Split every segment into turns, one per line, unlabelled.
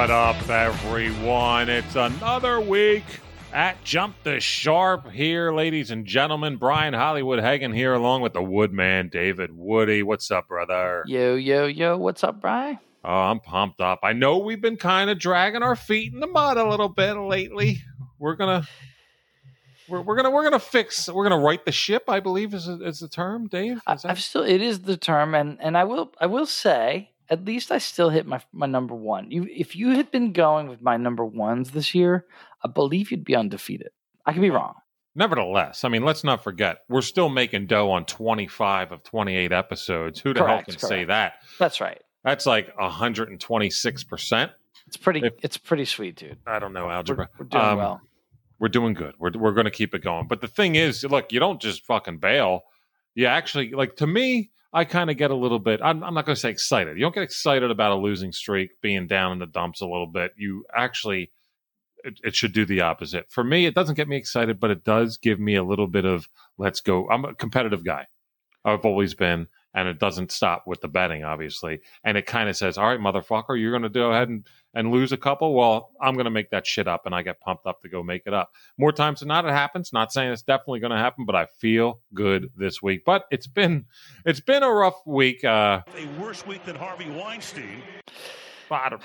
What up, everyone? It's another week at Jump the Sharp here, ladies and gentlemen. Brian Hollywood Hagen here, along with the Woodman, David Woody. What's up, brother?
Yo, yo, yo. What's up, Brian?
Oh, I'm pumped up. I know we've been kind of dragging our feet in the mud a little bit lately. We're gonna, we're, we're gonna, we're gonna fix. We're gonna right the ship. I believe is is the term, Dave. Is that-
I've still. It is the term, and and I will. I will say, at least I still hit my my number one. You, if you had been going with my number ones this year, I believe you'd be undefeated. I could be wrong.
Nevertheless, I mean, let's not forget we're still making dough on 25 of 28 episodes. Who the hell
Correct,
can say that?
That's right.
That's like 126 percent.
It's pretty.
If-
it's pretty sweet, dude.
I don't know
We're,
algebra.
we're doing
Um,
well.
We're doing good. We're we're going to keep it going. But the thing is, look, you don't just fucking bail. You actually like to me. I kind of get a little bit. I'm, I'm not going to say excited. You don't get excited about a losing streak, being down in the dumps a little bit. You actually, it, it should do the opposite. For me, it doesn't get me excited, but it does give me a little bit of let's go. I'm a competitive guy. I've always been, and it doesn't stop with the betting, obviously. And it kind of says, "All right, motherfucker, you're going to go ahead and and lose a couple. Well, I'm going to make that shit up, and I get pumped up to go make it up. More times than not, it happens. Not saying it's definitely going to happen, but I feel good this week. But it's been it's been a rough week. Uh,
a worse week than Harvey Weinstein.
bottom,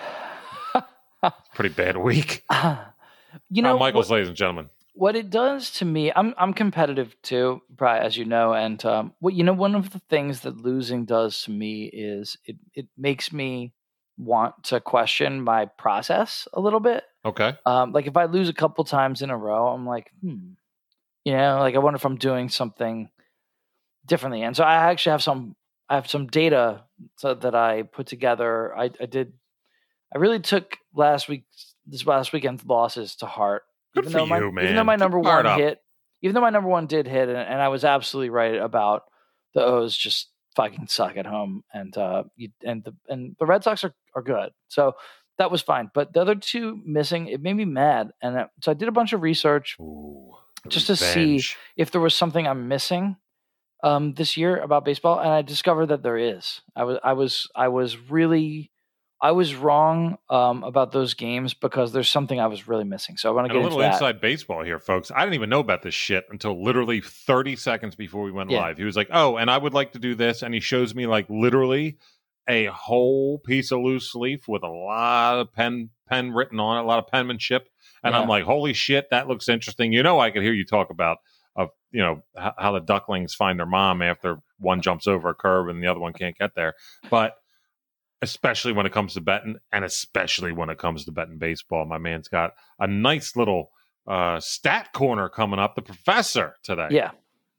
pretty bad week.
you know,
uh, Michael's,
what,
ladies and gentlemen.
What it does to me. I'm I'm competitive too, Brian, as you know. And um, what you know, one of the things that losing does to me is it it makes me want to question my process a little bit.
Okay,
Um, like if I lose a couple times in a row, I'm like, hmm, you know, like I wonder if I'm doing something differently. And so I actually have some, I have some data so that I put together. I, I did, I really took last week, this last weekend's losses to heart.
Good
even
for
though my,
you,
Even though my number one
up.
hit, even though my number one did hit, and, and I was absolutely right about the O's just fucking suck at home, and uh, you, and the and the Red Sox are, are good. So that was fine. But the other two missing, it made me mad, and uh, so I did a bunch of research
Ooh,
Just to see- if there was something I'm missing um, this year about baseball, and I discovered that there is. I was I was I was really I was wrong um, about those games because there's something I was really missing. So I want to
a
get into
little inside baseball here, folks. I didn't even know about this shit until literally 30 seconds before we went
Yeah.
live. He was like, "Oh, and I would like to do this," and he shows me like literally a whole piece of loose leaf with a lot of pen pen written on it, a lot of penmanship, and I'm like, "Holy shit, that looks interesting." You know, I could hear you talk about of you know how the ducklings find their mom after one jumps over a curb and the other one can't get there, but. Especially when it comes to betting, and especially when it comes to betting baseball, my man's got a nice little uh, stat corner coming up. The professor today.
Yeah,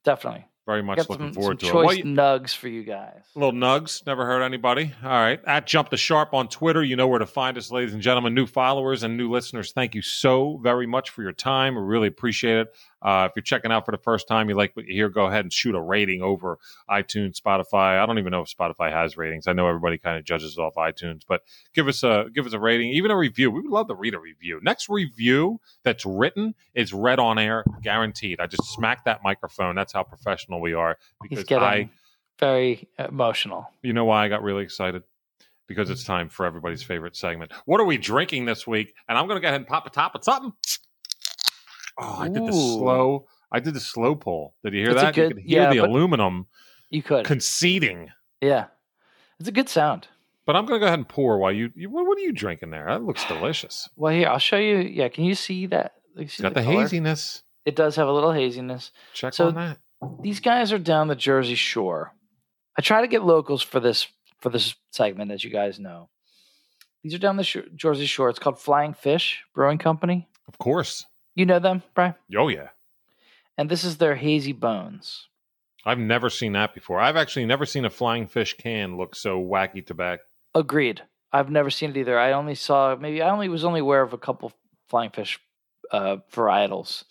definitely.
very much
Got
looking
some,
forward
some
to it.
choice nugs for you guys.
little nugs, never hurt anybody. All right, at Jump the Sharp on Twitter, you know where to find us, ladies and gentlemen. New followers and new listeners, thank you so very much for your time. We really appreciate it. Uh, if you're checking out for the first time, you like what you hear, go ahead and shoot a rating over iTunes, Spotify. I don't even know if Spotify has ratings. I know everybody kind of judges off iTunes, but give us a give us a rating, even a review. We would love to read a review. Next review that's written is read on air, guaranteed. I just smack that microphone. That's how professional we are.
He's
Because
getting
I
very emotional.
you know why I got really excited? Because it's time for everybody's favorite segment. What are we drinking this week? And I'm going to go ahead and pop a top of something. Oh, I did the
Ooh.
slow. I did the slow pull. Did you hear
It's a
that? you could hear
yeah,
the
but-
aluminum
You could,
conceding.
yeah. It's a good sound.
But I'm going to go ahead and pour while you. you what, what are you drinking there? That looks delicious.
Well, here I'll show you. Yeah, can you see that? You
It's
see
got the,
color?
haziness.
It does have a little haziness.
Check
So-
on that.
These guys are down the Jersey Shore. I try to get locals for this for this segment, as you guys know. These are down the sh- Jersey Shore. It's called Flying Fish Brewing Company.
Of course.
You know them, Brian?
Oh yeah.
And this is their hazy bones.
I've never seen that before. I've actually never seen a flying fish can look so wacky to back.
Agreed. I've never seen it either. I only saw maybe I only was only aware of a couple flying fish uh, varietals.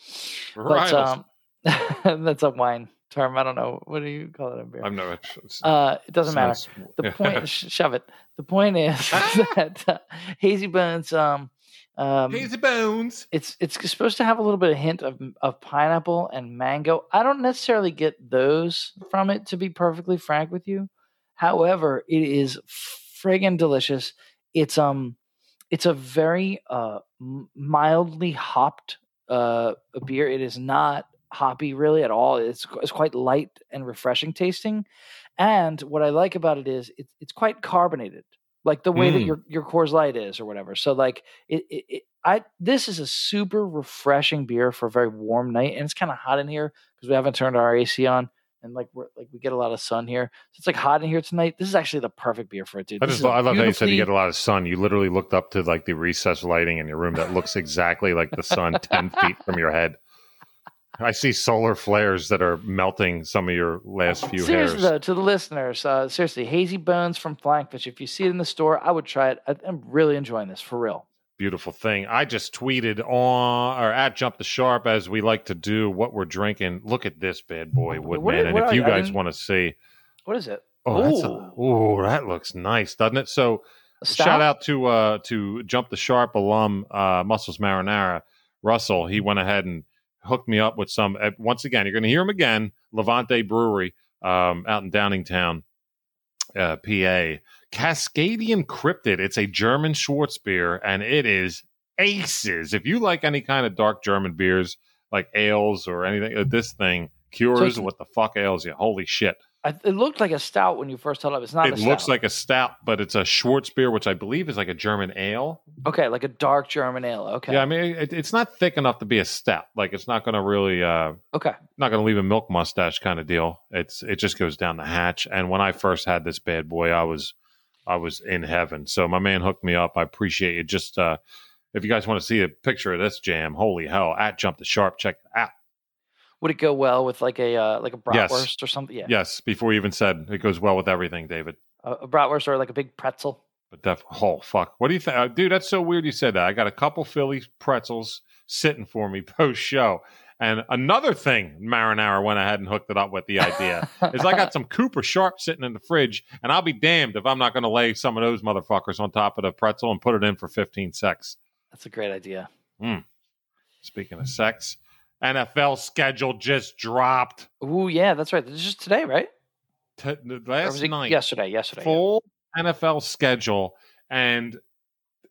But um, that's a wine term. I don't know. What do you call it in beer?
I've never.
Uh, it doesn't matter. The point, sh- shove it. The point is that uh, hazy bones. Um, um,
Hazy bones.
it's it's supposed to have a little bit of hint of of pineapple and mango. I don't necessarily get those from it, to be perfectly frank with you. However, it is friggin' delicious. It's um, it's a very uh, mildly hopped uh, beer. It is not hoppy really at all. It's it's quite light and refreshing tasting. And what I like about it is it's it's quite carbonated, like the way that
Mm.
your your Coors Light is or whatever. So like it, it, it I this is a super refreshing beer for a very warm night, and it's kind of hot in here because we haven't turned our AC on. And like we're like we get a lot of sun here, so it's like hot in here tonight. This is actually the perfect beer for it, dude.
I just I love how you said you get a lot of sun. You literally looked up to like the recessed lighting in your room that looks exactly like the sun ten feet from your head. I see solar flares that are melting some of your last few
seriously
hairs.
though, to the listeners, uh, seriously, hazy bones from Flying Fish. If you see it in the store, I would try it. I, I'm really enjoying this for real.
Beautiful thing. I just tweeted on or at Jump the Sharp as we like to do what we're drinking. Look at this bad boy,
What-
Woodman.
what
and if you guys want to see,
What is it?
oh, that's a,
Ooh.
ooh, that looks nice, doesn't it? So
A stout?
Shout out to uh, to Jump the Sharp alum uh, Muscles Marinara Russell. He went ahead and hooked me up with some. Uh, once again, you're going to hear him again. Levante Brewery um, out in Downingtown, uh, PA. Cascadian Cryptid. It's a German Schwarzbier, and it is aces. If you like any kind of dark German beers, like ales or anything, uh, this thing cures
it's-
what the fuck ails you. Holy shit!
I, it looked like a stout when you first held up. It's not.
It looks like a stout, but it's a Schwarzbier, which I believe is like a German ale.
okay, like a dark German ale. Okay,
Yeah, I mean, it, it's not thick enough to be a stout. Like, it's not going to really, uh,
okay.
not going to leave a milk mustache kind of deal. It's, it just goes down the hatch. And when I first had this bad boy, I was, I was in heaven. So my man hooked me up. I appreciate it. Just, uh, if you guys want to see a picture of this jam, holy hell! At Jump the Sharp, check it out.
Would it go well with like a uh, like a
Yes.
bratwurst or something? Yeah,
Yes, before you even said it goes well with everything, David.
a, a bratwurst or like a big pretzel.
But def- oh fuck, what do you think, uh, dude? That's so weird you said that. I got a couple Philly pretzels sitting for me post show, and another thing, Marinara went ahead and hooked it up with the idea is I got some Cooper Sharp sitting in the fridge, and I'll be damned if I'm not going to lay some of those motherfuckers on top of the pretzel and put it in for 15 secs.
That's a great idea.
Speaking of sex, NFL schedule just dropped
Oh yeah, that's right. This is just today, right?
t- last night.
yesterday. Yesterday. yeah.
full NFL schedule. And,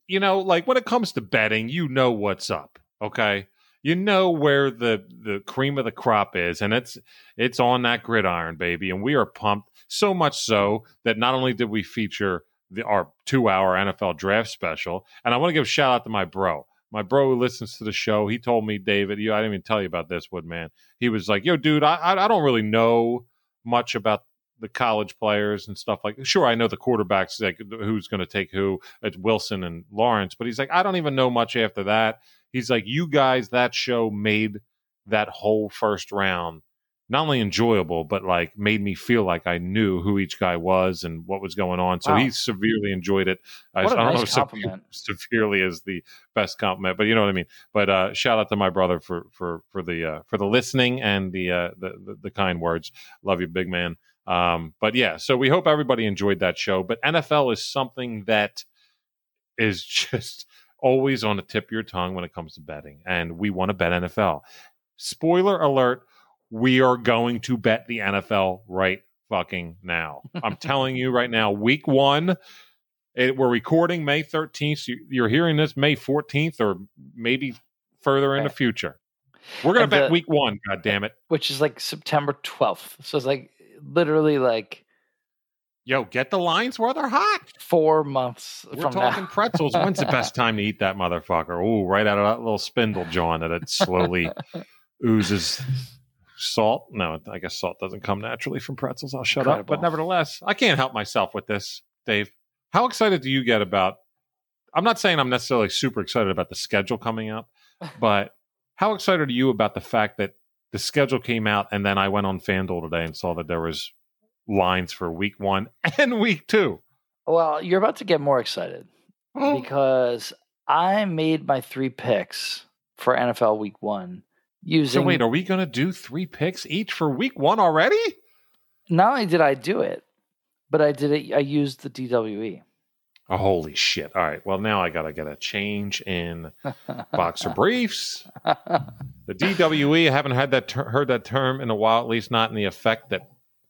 you know, like when it comes to betting, you know what's up. Okay. You know where the, the cream of the crop is, and it's it's on that gridiron, baby. And we are pumped so much so that not only did we feature the our two hour NFL draft special, and I want to give a shout out to my bro. My bro who listens to the show, he told me, David, you I didn't even tell you about this, Woodman. He was like, Yo, dude, I I I don't really know much about the college players and stuff like sure i know the quarterbacks like who's going to take who it's wilson and lawrence but he's like i don't even know much after that he's like you guys that show made that whole first round not only enjoyable but like made me feel like i knew who each guy was and what was going on so
Wow.
he severely enjoyed it I- I don't
nice
know if
compliment.
severely is the best compliment but you know what i mean but uh shout out to my brother for for for the uh for the listening and the uh the the, the kind words love you big man um, but yeah, so we hope everybody enjoyed that show. But NFL is something that is just always on the tip of your tongue when it comes to betting. And we want to bet NFL. Spoiler alert, we are going to bet the NFL right fucking now. I'm telling you right now, week one. It, we're recording May 13th. So you- you're hearing this May 14th or maybe further in the future. We're going to bet
the-
week one. God damn it.
Which is like September 12th. So it's like literally like
Yo, get the lines where they're hot.
four months
We're
from
talking
now.
pretzels. When's the best time to eat that motherfucker? Ooh, right out of that little spindle, John, that it slowly oozes salt. No, I guess salt doesn't come naturally from pretzels. I'll shut up. But nevertheless, I can't help myself with this, Dave. How excited do you get about? I'm not saying I'm necessarily super excited about the schedule coming up, but how excited are you about the fact that the schedule came out and then I went on FanDuel today and saw that there was lines for week one and week two.
Well, you're about to get more excited because I made my three picks for NFL Week One using.
So wait, are we going to do three picks each for week one already?
not only did I do it, but I did it. I used the. DWE.
Oh, holy shit! All right, well now I got to get a change in boxer briefs. The DWE, I haven't had that ter- heard that term in a while, at least not in the effect that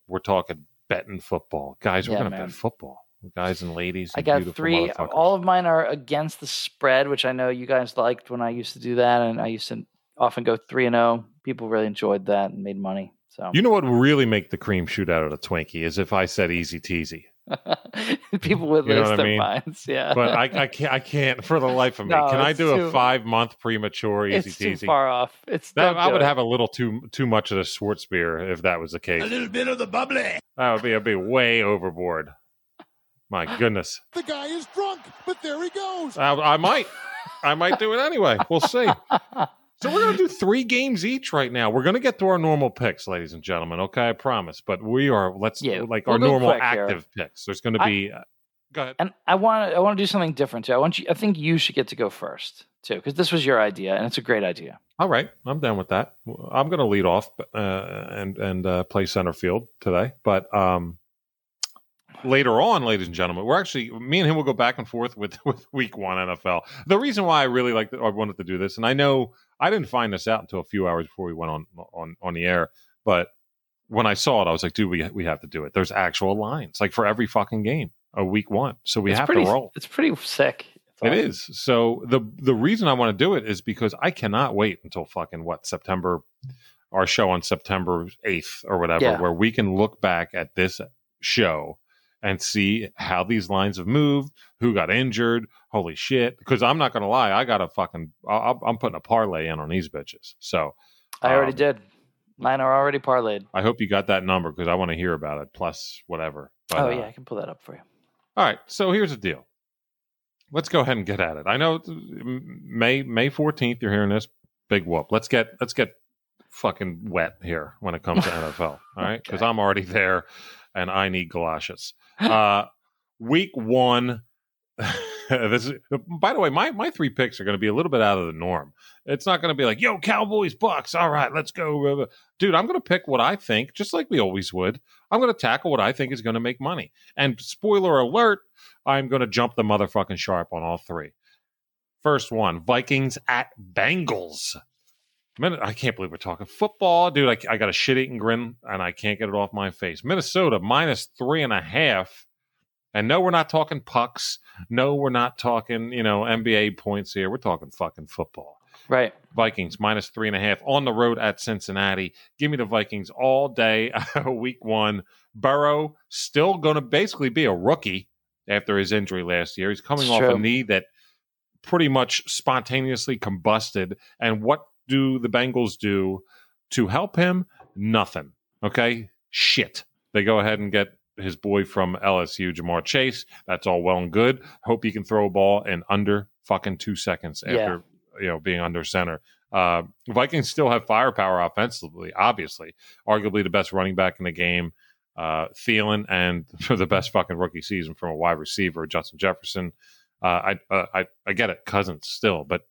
we're talking betting football, guys. We're
Yeah,
going to
man.
bet football. guys and ladies.
I got three. All of mine are against the spread, which I know you guys liked when I used to do that, and I used to often go three and zero. People really enjoyed that and made money. So
You know what would really make the cream shoot out of the Twinkie is if I said easy teasy.
people would
You
lose
what I
their
mean?
minds. Yeah,
But I, I can't I can't for the life of me.
No,
Can I do
too-
a five month premature easy
it's too far off. It's
That,
don't
I would
it.
have a little too too much of the Schwarzbier if that was the case.
A little bit of the bubbly.
That would be I'd be way overboard. My goodness.
The guy is drunk, but there he goes.
I, I might. I might do it anyway. We'll see. So we're gonna do three games each right now. We're gonna get to our normal picks, ladies and gentlemen. Okay, I promise. But we are let's
Yeah,
like
we'll
our normal
quick here.
active picks. There's gonna
I-
be. uh, go ahead.
And I want to I want to do something different too. I want you. I think you should get to go first too, because this was your idea, and it's a great idea.
All right, I'm down with that. I'm going to lead off uh, and and uh, play center field today, but um, later on, ladies and gentlemen, we're actually me and him will go back and forth with with Week One NFL. The reason why I really like I wanted to do this, and I know I didn't find this out until a few hours before we went on on on the air, but when I saw it, I was like, dude, we we have to do it. There's actual lines like for every fucking game of Week One, so we
it's
have
pretty,
to roll.
It's pretty sick. It's
It
awesome.
is. So the the reason I want to do it is because I cannot wait until fucking what September our show on September 8th or whatever
Yeah.
where we can look back at this show and see how these lines have moved, who got injured, holy shit because I'm not going to lie, I got a fucking I- I'm putting a parlay in on these bitches. So
I already
um,
did. Mine are already parlayed.
I hope you got that number because I want to hear about it plus whatever. But,
oh
uh,
yeah, I can pull that up for you.
All right, so here's the deal. Let's go ahead and get at it. I know May May 14th you're hearing this big whoop. Let's get let's get fucking wet here when it comes to NFL, all right? Cuz
Okay.
I'm already there and I need galoshes. Uh week 1 this is by the way, my my three picks are going to be a little bit out of the norm. It's not going to be like, "Yo, Cowboys, Bucs. All right, let's go." Dude, I'm going to pick what I think, just like we always would. I'm going to tackle what I think is going to make money. And spoiler alert, I'm going to jump the motherfucking sharp on all three. First one Vikings at Bengals. Min- I can't believe we're talking football. Dude, I, I got a shit eating grin and I can't get it off my face. Minnesota minus three and a half. And no, we're not talking pucks. No, we're not talking, you know, NBA points here. We're talking fucking football.
Right.
Vikings minus three and a half on the road at Cincinnati. Give me the Vikings all day, week one. Burrow still going to basically be a rookie after his injury last year. He's coming
It's
off a knee that pretty much spontaneously combusted. And what do the Bengals do to help him? Nothing. Okay? Shit. They go ahead and get his boy from LSU, Ja'Marr Chase. That's all well and good. Hope he can throw a ball in under fucking two seconds after
Yeah.
you know being under center. Uh, Vikings still have firepower offensively, obviously. Arguably the best running back in the game. Uh, Thielen and for the best fucking rookie season from a wide receiver, Justin Jefferson. Uh, I, uh, I I get it, Cousins still, but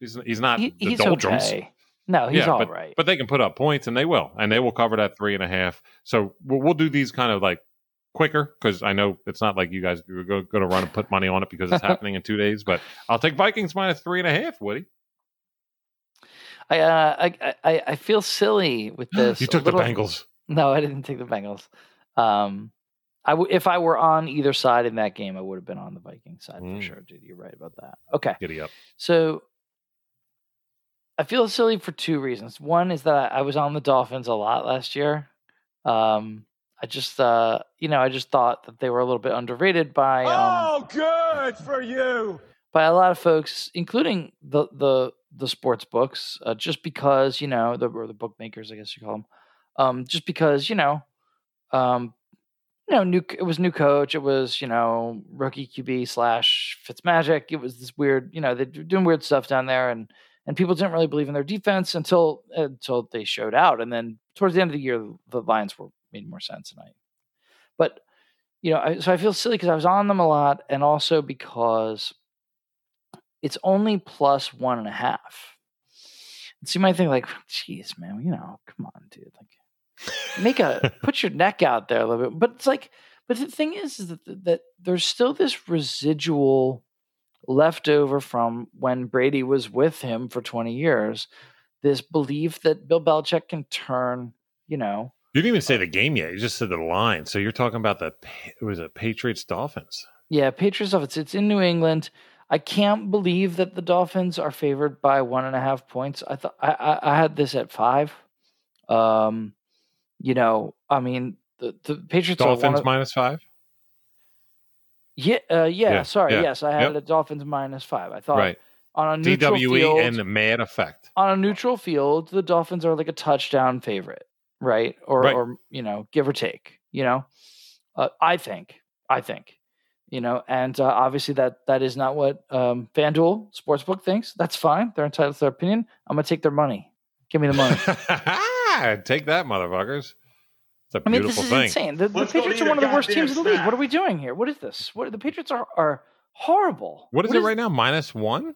he's he's not
He,
the
he's
doldrums.
okay. No, he's
Yeah,
all right.
But they can put up points, and they will, and they will cover that three and a half. So we'll, we'll do these kind of like quicker because I know it's not like you guys are going to run and put money on it because it's happening in two days. But I'll take Vikings minus three and a half. Woody,
I, uh, I, I I feel silly with this.
you took the Bengals.
No, I didn't take the Bengals. Um, I w- if I were on either side in that game, I would have been on the Viking side
Mm.
for sure, dude. You're right about that. Okay,
Giddy up.
so I feel silly for two reasons. One is that I was on the Dolphins a lot last year. Um, I just, uh, you know, I just thought that they were a little bit underrated by um,
Oh, good for you.
by a lot of folks, including the the the sports books, uh, just because you know the or the bookmakers, I guess you call them, um, just because you know, um, you know, new it was new coach, it was you know rookie QB slash Fitzmagic, it was this weird, you know, they're doing weird stuff down there, and and people didn't really believe in their defense until uh, until they showed out, and then towards the end of the year, the lines were made more sense, and I, but you know, I, so I feel silly because I was on them a lot, and also because it's only plus one and a half. And so you might think like, geez, man, you know, come on, dude, like make a put your neck out there a little bit. But it's like, but the thing is, is that that there's still this residual left over from when Brady was with him for 20 years. This belief that Bill Belichick can turn, you know,
You didn't even say the game yet. You just said the line. So you're talking about the Pa- was it Patriots Dolphins?
Yeah, Patriots Dolphins. It's in New England. I can't believe that the Dolphins are favored by one and a half points. I thought I, I, I had this at five. Um, you know, I mean, the, the Patriots
Dolphins minus five.
Yeah, uh, yeah,
Yeah,
Sorry,
yeah,
yes, I had
yep.
the Dolphins minus five. I thought
Right.
on a neutral
DWE
field,
and the mad effect.
on a neutral field, the Dolphins are like a touchdown favorite, right? Or,
Right.
or you know, give or take. You know, uh, I think, I think, you know, and uh, obviously that that is not what um, FanDuel Sportsbook thinks. That's fine; they're entitled to their opinion. I'm gonna take their money. Give me the money.
Take that, motherfuckers. It's a
I mean,
beautiful
this is
thing.
insane. The, the Patriots are one of the worst teams in the league.
snack.
What are we doing here? What is this? What the Patriots are are horrible.
What is it right now? Minus one?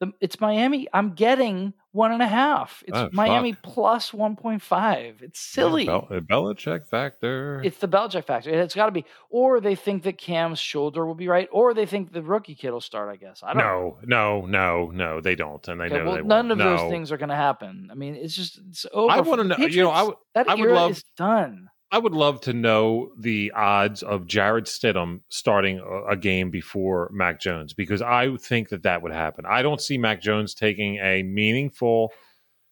The, it's Miami. I'm getting one and a half. It's
Oh,
Miami plus one point five. It's silly.
Bel- the Belichick factor.
It's the Belichick factor. It's got to be. Or they think that Cam's shoulder will be right, or they think the rookie kid will start. I guess. I don't. know.
no, no, no, no. They don't, and they
Okay,
know
well,
they
none
won't.
of those things are going to happen. I mean, it's just it's over.
I wanna
the
know- you know, I
that
I would
era
love-
is done.
I would love to know the odds of Jarrett Stidham starting a, a game before Mac Jones because I think that that would happen. I don't see Mac Jones taking a meaningful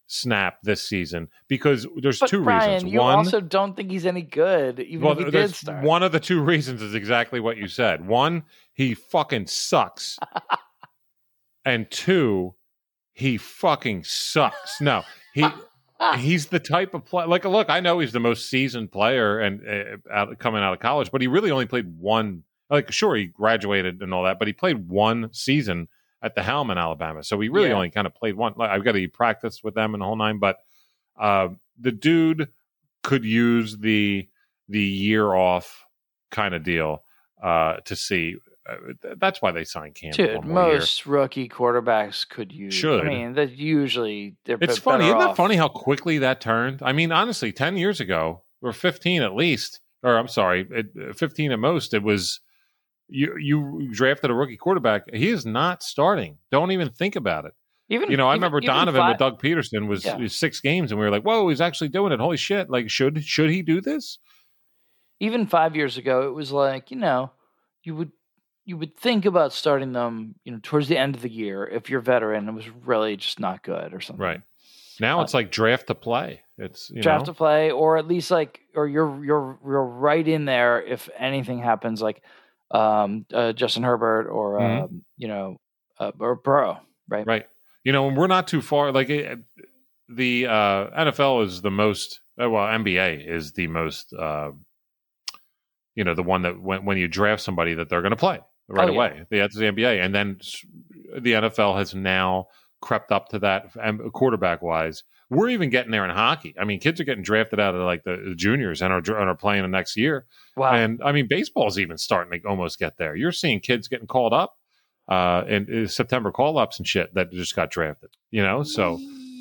snap this season because there's
But
two
Brian,
reasons.
you
One,
also don't think he's any good, even
well,
if he did
there's
start.
one of the two reasons is exactly what you said. One, he fucking sucks, and two, he fucking sucks. No, he he's the type of player. Like, look, I know he's the most seasoned player and uh, out, coming out of college, but he really only played one. Like, sure, he graduated and all that, but he played one season at the helm in Alabama, so he really
Yeah.
only kind of played one. Like, I've got to practice with them and the whole nine, but uh, the dude could use the the year off kind of deal uh, to see. Uh, th- that's why they signed Cam. for
Dude,
one more year.
most rookie quarterbacks could use.
Should.
I mean, that usually they're.
It's funny, isn't that
off.
funny how quickly that turned? I mean, honestly, ten years ago or fifteen at least, or I'm sorry, fifteen at most. It was you. You drafted a rookie quarterback. He is not starting. Don't even think about it.
Even
You know, I
even-
remember Donovan
fi-
with Doug Pederson was,
Yeah.
was six games, and we were like, "Whoa, he's actually doing it! Holy shit! Like, should should he do this?"
even five years ago, it was like you know, you would you would think about starting them, you know, towards the end of the year if you're veteran and it was really just not good or something.
Right now,
Uh,
it's like draft to play. It's you
Draft
know,
to play, or at least like, or you're you're you're right in there if anything happens, like um, uh, Justin Herbert or
Mhm.
um, you know, uh, or Burrow, right?
right. You know, and we're not too far. Like it, the uh, NFL is the most. uh, Well, NBA is the most. Uh, you know, the one that when when you draft somebody that they're going to play right
Oh, yeah.
away. That's the NBA, and then the NFL has now crept up to that quarterback wise. We're even getting there in hockey. I mean, kids are getting drafted out of like the, the juniors and are and are playing the next year.
Wow.
And I mean, baseball's even starting to almost get there. You're seeing kids getting called up, uh, and uh, September call ups and shit that just got drafted. You know, so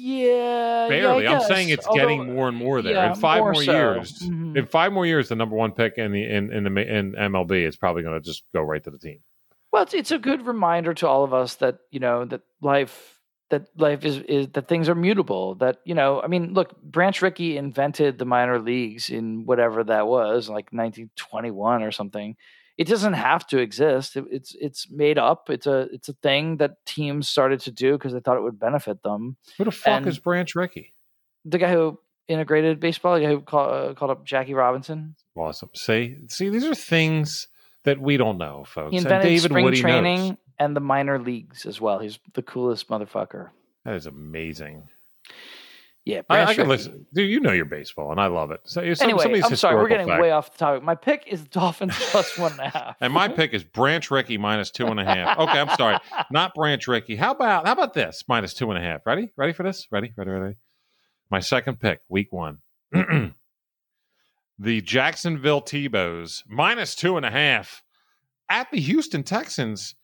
yeah,
barely.
yeah,
I'm saying it's getting more and more there.
yeah,
in five more,
more so.
years,
Mhm.
in five more years, the number one pick in the in in the in MLB is probably going to just go right to the team.
Well, it's, it's a good reminder to all of us that you know that life that life is, is that things are mutable. That you know, I mean, look, Branch Rickey invented the minor leagues in whatever that was, like 1921 or something. It doesn't have to exist. It, it's it's made up. It's a it's a thing that teams started to do because they thought it would benefit them.
Who the fuck
And-
is Branch Rickey?
The guy who integrated baseball, the guy who call, uh, called up Jackie Robinson.
Awesome. See, see, these are things that we don't know, folks.
He
And
invented
David
spring
Woody
training
knows.
and the minor leagues as well. He's the coolest motherfucker.
That is amazing.
Yeah,
I, I can listen, dude. You know your baseball, and I love it. So, some,
anyway,
some of these
I'm sorry, we're getting way off the topic. My pick is Dolphins plus one and a half.
And my pick is Branch Rickey minus two and a half. Okay, I'm sorry, not Branch Rickey. How about how about this minus two and a half? Ready? Ready for this? Ready? Ready? Ready? My second pick, week one. the Jacksonville T-Bows minus two and a half at the Houston Texans,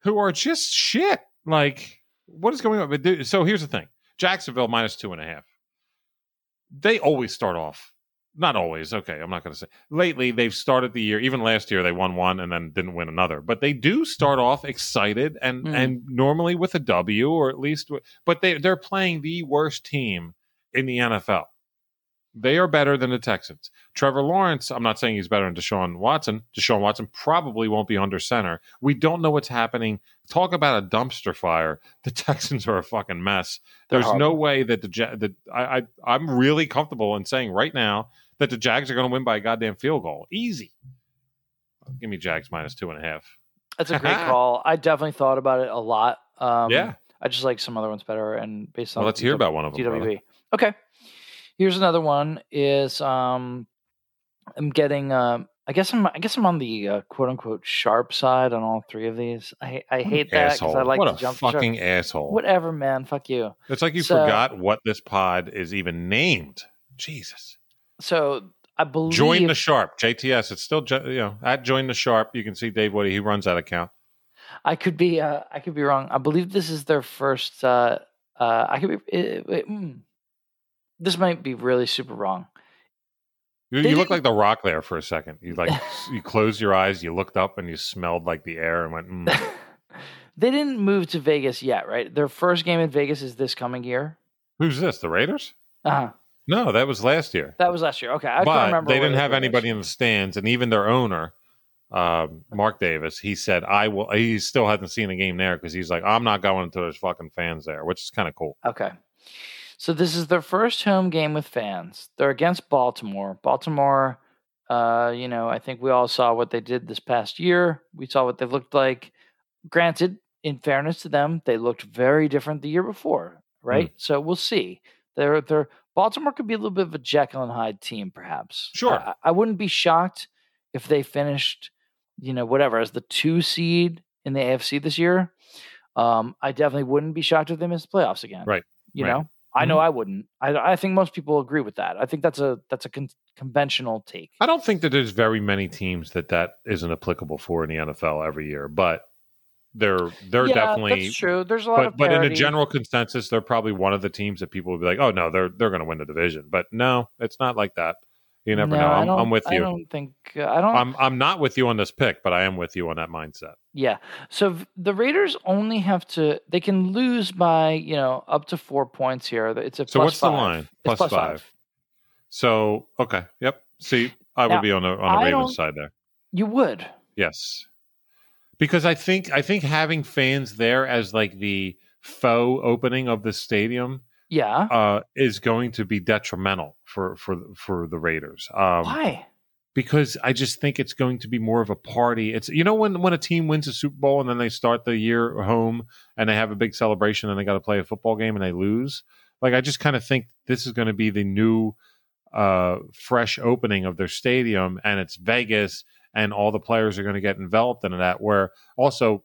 who are just shit. Like, what is going on? But dude, so here's the thing: Jacksonville minus two and a half. They always start off. Not always. Okay, I'm not going to say. Lately, they've started the year. Even last year, they won one and then didn't win another. But they do start off excited and
Mm.
and normally with a W or at least. But they they're playing the worst team in the NFL. They are better than the Texans. Trevor Lawrence, I'm not saying he's better than Deshaun Watson. Deshaun Watson probably won't be under center. We don't know what's happening. Talk about a dumpster fire. The Texans are a fucking mess. There's no way that the that I, I I'm really comfortable in saying right now that the Jags are going to win by a goddamn field goal. Easy. Give me Jags minus two and a half.
That's a great call. I definitely thought about it a lot. Um,
yeah.
I just like some other ones better, and based on
Well, let's hear about one of them. brother.
DWE. Okay. Here's another one. Is um, I'm getting. Um, I guess I'm. I guess I'm on the uh, quote unquote sharp side on all three of these. I I hate that because I like
what
to
a
jump.
fucking asshole.
Whatever, man. Fuck you.
It's like you
So-
forgot what this pod is even named. Jesus.
So I believe.
Join the Sharp, JTS. It's still you know at Join the Sharp. You can see Dave Woody. He runs that account.
I could be. Uh, I could be wrong. I believe this is their first. Uh, uh, I could be. It, it, mm. This might be really super wrong.
You, you look like the Rock there for a second. You like you closed your eyes, you looked up, and you smelled like the air and went. Mm.
they didn't move to Vegas yet, right? Their first game in Vegas is this coming year.
Who's this? The Raiders?
Uh huh.
No, that was last year.
That was last year. Okay, I
but
can't remember.
they didn't have
were
anybody in the stands, and even their owner, um, Mark Davis, he said, "I will." He still hasn't seen a game there because he's like, "I'm not going to those fucking fans there," which is kind of cool.
Okay. So this is their first home game with fans. They're against Baltimore. Baltimore, uh, you know, I think we all saw what they did this past year. We saw what they looked like. Granted, in fairness to them, they looked very different the year before, right? So we'll see. They're they're Baltimore could be a little bit of a Jekyll and Hyde team, perhaps.
Sure.
I, I wouldn't be shocked if they finished, you know, whatever as the two seed in the AFC this year. Um, I definitely wouldn't be shocked if they missed the playoffs again.
Right.
You
Right.
know, I know mm-hmm. I wouldn't. I, I think most people agree with that. I think that's a that's a con- conventional take.
I don't think that there's very many teams that that isn't applicable for in the NFL every year, but they're they're
yeah,
definitely.
that's true. There's a lot
But
of
but in a general consensus, they're probably one of the teams that people will be like, "Oh no, they're they're going to win the division." But no, it's not like that. You never
No,
know. I'm, I'm with you.
I don't think uh, I don't.
I'm I'm not with you on this pick, but I am with you on that mindset.
Yeah. So the Raiders only have to they can lose by, you know, up to 4 points here. It's a
So
plus
what's the
five.
line?
It's
Plus
plus
five. So okay, yep. See, I would be on the on the
I
Ravens side there.
You would.
Yes, because I think I think having fans there as like the faux opening of the stadium
Yeah.
uh, is going to be detrimental for for for the Raiders. Um,
Why?
because I just think it's going to be more of a party. It's you know when when a team wins a Super Bowl and then they start the year home and they have a big celebration and they got to play a football game and they lose. Like I just kind of think this is going to be the new uh fresh opening of their stadium and it's Vegas and all the players are going to get enveloped in that where also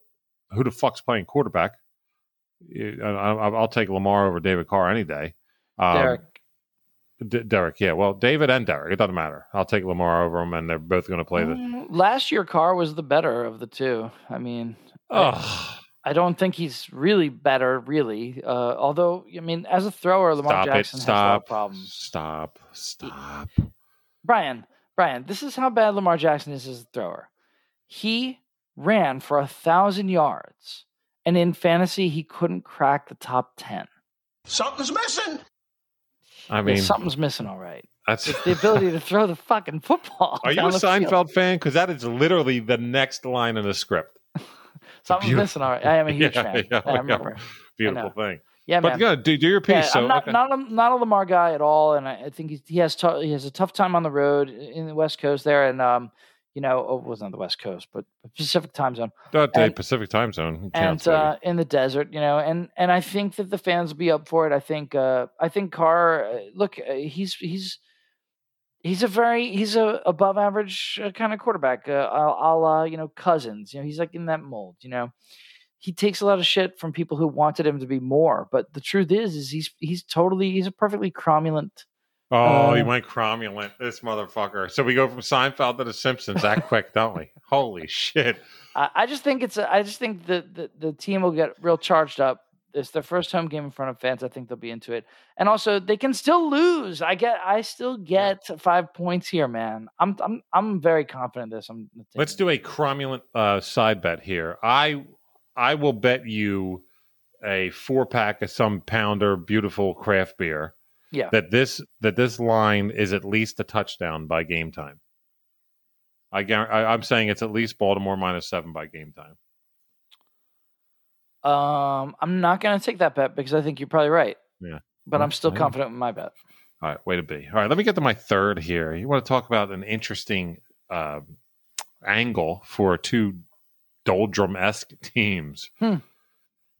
who the fuck's playing quarterback? I, I, I'll take Lamar over David Carr any day. Um,
Derek.
D- Derek, yeah. Well, David and Derek, it doesn't matter. I'll take Lamar over them, and they're both going to play the.
Mm, Last year Carr was the better of the two. I mean, I, I don't think he's really better really. Uh, although I mean, as a thrower Lamar
stop it!
Jackson has a lot of
Stop! Stop! Stop!
Brian, Brian, this is how bad Lamar Jackson is as a thrower. He ran for a thousand yards, and in fantasy, he couldn't crack the top ten.
Something's missing.
I
Yeah,
mean,
something's missing, all right.
that's.
It's the ability to throw the fucking football.
Are you a
the field.
Seinfeld fan? Because that is literally the next line in the script.
Something's
beautiful-
missing, all right. I am a huge
Yeah,
fan.
yeah,
I
yeah.
remember.
Beautiful
know.
thing.
Yeah,
but
man.
yeah, do, do your piece.
Yeah,
so
I'm not
okay.
not a, not a Lamar guy at all, and I, I think he's, he has tou- he has a tough time on the road in the West Coast there, and um, you know, oh, it wasn't on the West Coast, but Pacific time zone.
Uh, the
and-
Pacific Time Zone
and uh, in the desert, you know, and and I think that the fans will be up for it. I think uh, I think Carr, uh, look, uh, he's he's he's a very he's a above average uh, kind of quarterback. Uh, I'll, I'll uh, you know Cousins, you know, he's like in that mold. You know, he takes a lot of shit from people who wanted him to be more, but the truth is, is he's he's totally he's a perfectly cromulent.
Oh, he
uh,
went cromulent. This motherfucker. So we go from Seinfeld to The Simpsons that quick, don't we? Holy shit!
I, I just think it's a, I just think that the, the team will get real charged up. It's their first home game in front of fans. I think they'll be into it, and also they can still lose. I get, I still get five points here, man. I'm, I'm, I'm very confident in this. I'm.
Let's do a cromulent uh, side bet here. I I will bet you a four pack of some pounder beautiful craft beer
Yeah.
that this that this line is at least a touchdown by game time. I, I I'm saying it's at least Baltimore minus seven by game time.
Um, I'm not going to take that bet because I think you're probably right.
Yeah.
But I'm still confident with my bet.
All right, way to be. All right, let me get to my third here. You want to talk about an interesting uh, angle for two doldrum esque teams?
Hmm.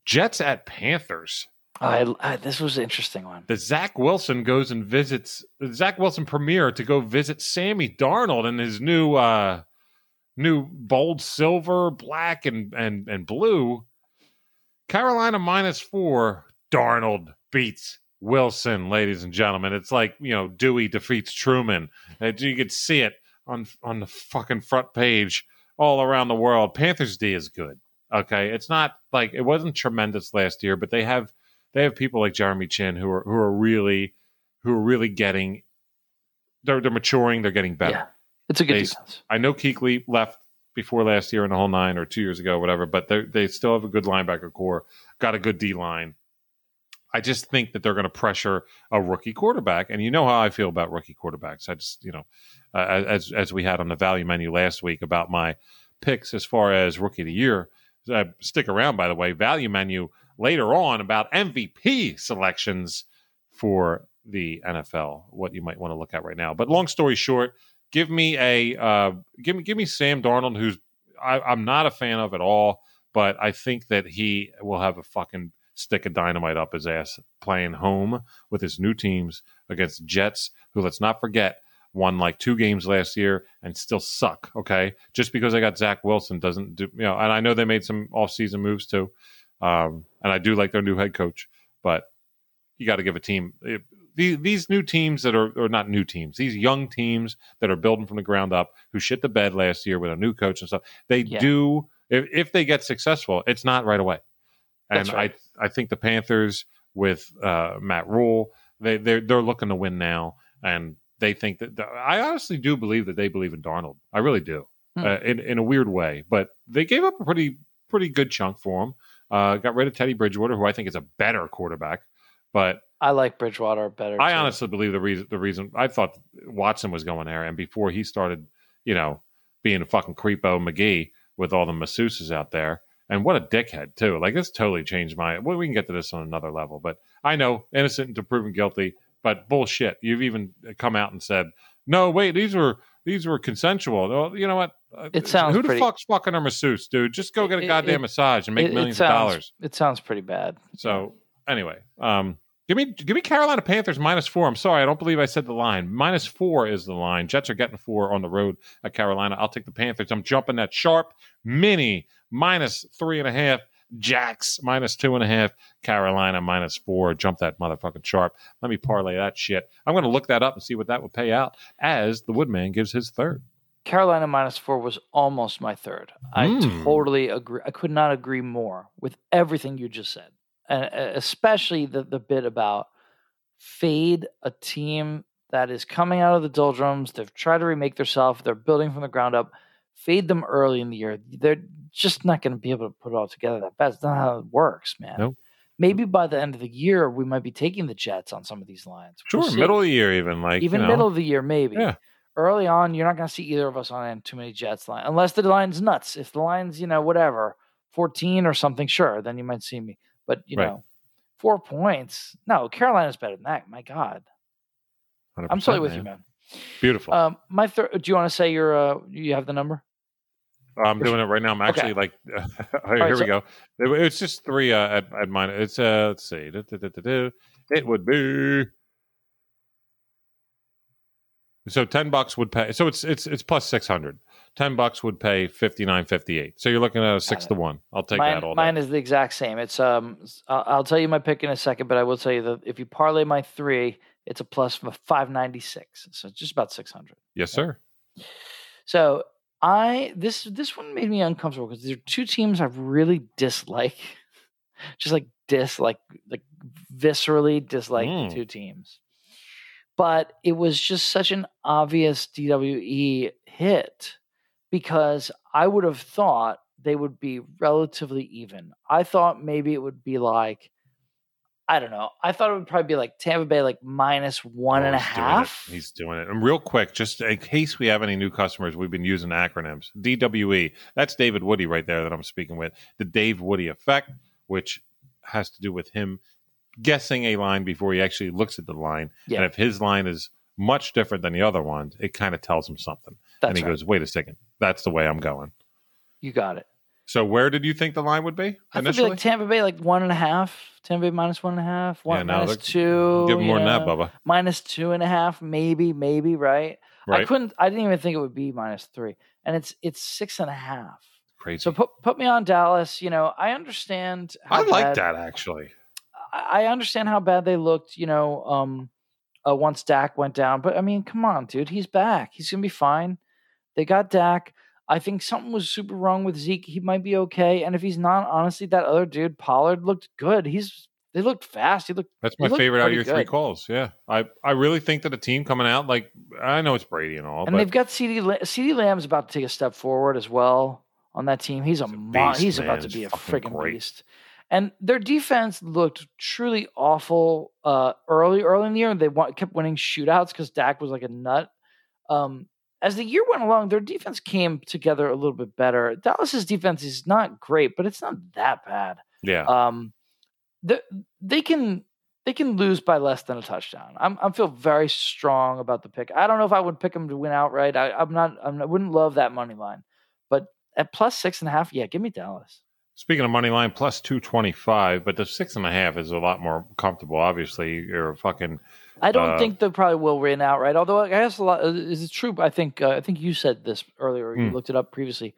Jets at Panthers.
I, I this was an interesting one.
The Zach Wilson goes and visits Zach Wilson premiere to go visit Sammy Darnold in his new uh new bold silver, black, and and and blue. Carolina minus four. Darnold beats Wilson, ladies and gentlemen. It's like you know Dewey defeats Truman. Uh, You could see it on on the fucking front page all around the world. Panthers D is good. Okay, it's not like it wasn't tremendous last year, but they have they have people like Jeremy Chinn who are who are really who are really getting they're they're maturing, they're getting better.
Yeah. It's a good
They-
defense.
I know Kuechly left before last year in the whole nine or two years ago, whatever, but they they still have a good linebacker core, got a good D line. I just think that they're going to pressure a rookie quarterback, and you know how I feel about rookie quarterbacks. I just, you know, uh, as as we had on the value menu last week about my picks as far as rookie of the year. Uh, stick around, by the way. Value menu later on about MVP selections for the NFL. What you might want to look at right now. But long story short, give me a uh, give me give me Sam Darnold, who's I, I'm not a fan of at all, but I think that he will have a fucking stick of dynamite up his ass playing home with his new teams against Jets, who let's not forget won like two games last year and still suck. Okay, just because I got Zach Wilson doesn't do you know? And I know they made some offseason moves too, um, and I do like their new head coach, but you got to give a team. It, these, these new teams that are or not new teams, these young teams that are building from the ground up, who shit the bed last year with a new coach and stuff, they
Yeah.
do. If, if they get successful, it's not right away. And
right.
I I think the Panthers with uh, Matt Rhule, they they're they're looking to win now, and they think that I honestly do believe that they believe in Darnold. I really do,
Hmm.
uh, in in a weird way. But they gave up a pretty pretty good chunk for him. Uh, got rid of Teddy Bridgewater, who I think is a better quarterback. But
I like Bridgewater better.
I
too.
honestly believe the reason the reason I thought Watson was going there, and before he started, you know, being a fucking creepo McGee with all the masseuses out there, and what a dickhead too. Like this totally changed my. Well, we can get to this on another level, but I know innocent until proven guilty, but bullshit. You've even come out and said, no, wait, these were these were consensual. Well, you know what? Uh,
It sounds
Who the
pretty-
fuck's fucking a masseuse, dude? Just go get a goddamn
it-
massage and make
It- it
millions
sounds,
of dollars.
It sounds pretty bad.
So anyway, um, give me give me Carolina Panthers minus four. I'm sorry, I don't believe I said the line. Minus four is the line. Jets are getting four on the road at Carolina. I'll take the Panthers. I'm jumping that sharp mini minus three and a half. Jags minus two and a half. Carolina minus four. Jump that motherfucking sharp. Let me parlay that shit. I'm going to look that up and see what that would pay out as the Woodman gives his third.
Carolina minus four was almost my third. I
Hmm.
totally agree. I could not agree more with everything you just said, and especially the the bit about fade a team that is coming out of the doldrums. They've tried to remake themselves. They're building from the ground up. Fade them early in the year. They're just not going to be able to put it all together. That that's not how it works, man.
Nope.
Maybe by the end of the year, we might be taking the Jets on some of these lines. We'll
Sure,
see
middle of the year, even like
even
you know.
middle of the year, maybe.
Yeah.
Early on, you're not going to see either of us on too many Jets line, unless the line's nuts. If the line's, you know, whatever, 14 or something, sure, then you might see me. But you
Right.
know, four points. No, Carolina's better than that. My God, I'm
100%,
totally with you, man.
Beautiful.
Um, my third. Do you want to say your? Uh, you have the number?
I'm doing it right now. I'm actually like, here we
so-
go. It- it's just three uh, at, at mine. It's uh, let's see, it would be so ten bucks would pay. So it's it's it's plus six hundred. Ten bucks would pay fifty nine fifty eight. So you're looking at a six to one. I'll take
mine,
that all day.
mine is the exact same. It's um. I'll, I'll tell you my pick in a second, but I will tell you that if you parlay my three, it's a plus of 596. So just about 600.
yes, sir.
So I this this one made me uncomfortable because there are two teams I really dislike, just like dislike, like viscerally dislike
Mm.
the two teams. But it was just such an obvious DWE hit because I would have thought they would be relatively even. I thought maybe it would be like I don't know. I thought it would probably be like Tampa Bay, like minus one
Oh,
and a
he's doing. He's doing it. And real quick, just in case we have any new customers, we've been using acronyms. DWE. That's David Woody right there that I'm speaking with. The Dave Woody effect, which has to do with him guessing a line before he actually looks at the line.
Yeah.
And if his line is much different than the other ones, it kind of tells him something.
That's
and he
right.
goes, wait a second. That's the way I'm going.
You got it.
So where did you think the line would be
I thought it'd be
initially?
like Tampa Bay, like one and a half. Tampa Bay minus one and a half. One
Yeah, no,
minus two.
Give more
you
than that,
know,
Bubba.
Minus two and a half, maybe, maybe, right? I couldn't. I didn't even think it would be minus three, and it's it's six and a half.
Crazy.
So put put me on Dallas. You know, I understand. How
I like
bad-
that actually.
I I understand how bad they looked. You know, um, uh, once Dak went down, but I mean, come on, dude, he's back. He's gonna be fine. They got Dak. I think something was super wrong with Zeke. He might be okay, and if he's not, honestly, that other dude Pollard looked good. He's they looked fast. He looked
That's my
looked
favorite out of your three calls. Yeah, I, I really think that a team coming out like I know it's Brady and all,
and
but
they've got CeeDee CeeDee Lamb's about to take a step forward as well on that team. He's a,
He's a beast,
he's about to be a freaking
great.
beast. And their defense looked truly awful uh, early early in the year. They wa- kept winning shootouts because Dak was like a nut. Um, as the year went along, their defense came together a little bit better. Dallas's defense is not great, but it's not that bad.
yeah,
Um, the, they can they can lose by less than a touchdown. I'm I feel very strong about the pick. I don't know if I would pick them to win outright. I, I'm not. I'm, I wouldn't love that money line, but at plus six and a half, yeah, give me Dallas.
Speaking of money line, plus two twenty five, but the six and a half is a lot more comfortable. Obviously, you're a fucking
I don't
Uh,
think they probably will win outright. Although I guess a lot uh, is it true. I think uh, I think you said this earlier. You
Hmm.
looked it up previously.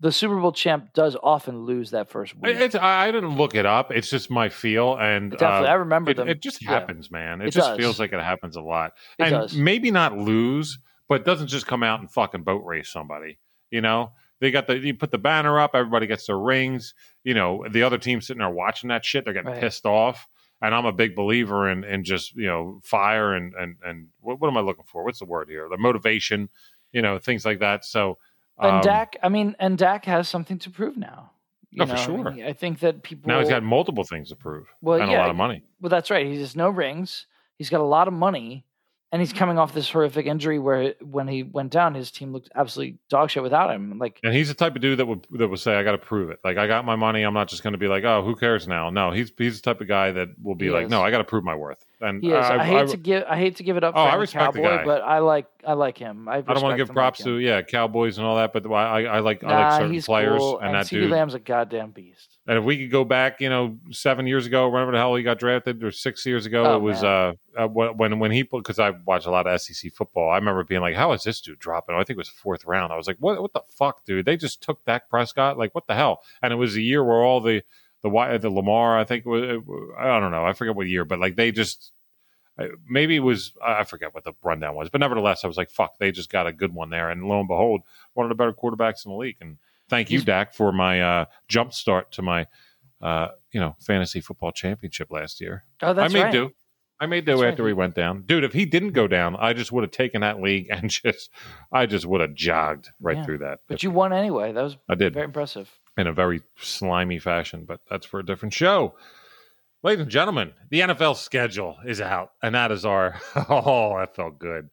The Super Bowl champ does often lose that first week.
It's, I didn't look it up. It's just my feel, and
Definitely,
uh,
I remember
it,
them.
it just
yeah.
happens, man. It,
It
just
does.
feels like it happens a lot,
It
and
does.
maybe not lose, but doesn't just come out and fucking boat race somebody. You know, they got the you put the banner up, everybody gets their rings. You know, the other team sitting there watching that shit, they're getting
Right.
pissed off. And I'm a big believer in in just you know fire and and and what, what am I looking for? What's the word here? The motivation, you know, things like that. So.
And
um,
Dak, I mean, and Dak has something to prove now. You
Oh, for sure.
I, mean, I think that people
now he's got multiple things to prove
Well,
and
yeah,
a lot of money.
Well, that's right. He has no rings. He's got a lot of money, and he's coming off this horrific injury where when he went down, his team looked absolutely dog shit without him. Like,
And he's the type of dude that would that would say, "I got to prove it. Like I got my money. I'm not just going to be like, oh, who cares now? No, he's he's the type of guy that will be like,
is.
no, I got to prove my worth. And
he. I,
I,
hate
I,
to give. I hate to give it up.
Oh,
for
I respect the
Cowboy,
guy.
but I like. I like him. I,
I don't want to give props to yeah Cowboys and all that, but I I like I like certain players
cool,
and, that
CeeDee
dude.
Lamb's a goddamn beast.
And if we could go back, you know, seven years ago, whenever the hell he got drafted, or six years ago,
Oh,
it was uh, uh when when he because I watch a lot of SEC football. I remember being like, "How is this dude dropping?" I think it was fourth round. I was like, "What? What the fuck, dude? They just took Dak Prescott? Like, what the hell?" And it was a year where all the the the Lamar, I think was, I don't know, I forget what year, but like they just maybe it was I forget what the rundown was, but nevertheless, I was like, "Fuck!" They just got a good one there, and lo and behold, one of the better quarterbacks in the league. And thank you, Dak, for my uh, jump start to my uh, you know fantasy football championship last year.
Oh, that's
I made
right.
do. I made do
That's right.
after he went down, dude. If he didn't go down, I just would have taken that league and just, I just would have jogged right
Yeah.
through that.
But you won anyway. That was
I did
very impressive.
in a very slimy fashion, but that's for a different show. Ladies and gentlemen, the NFL schedule is out, and that is our. Oh, that felt good.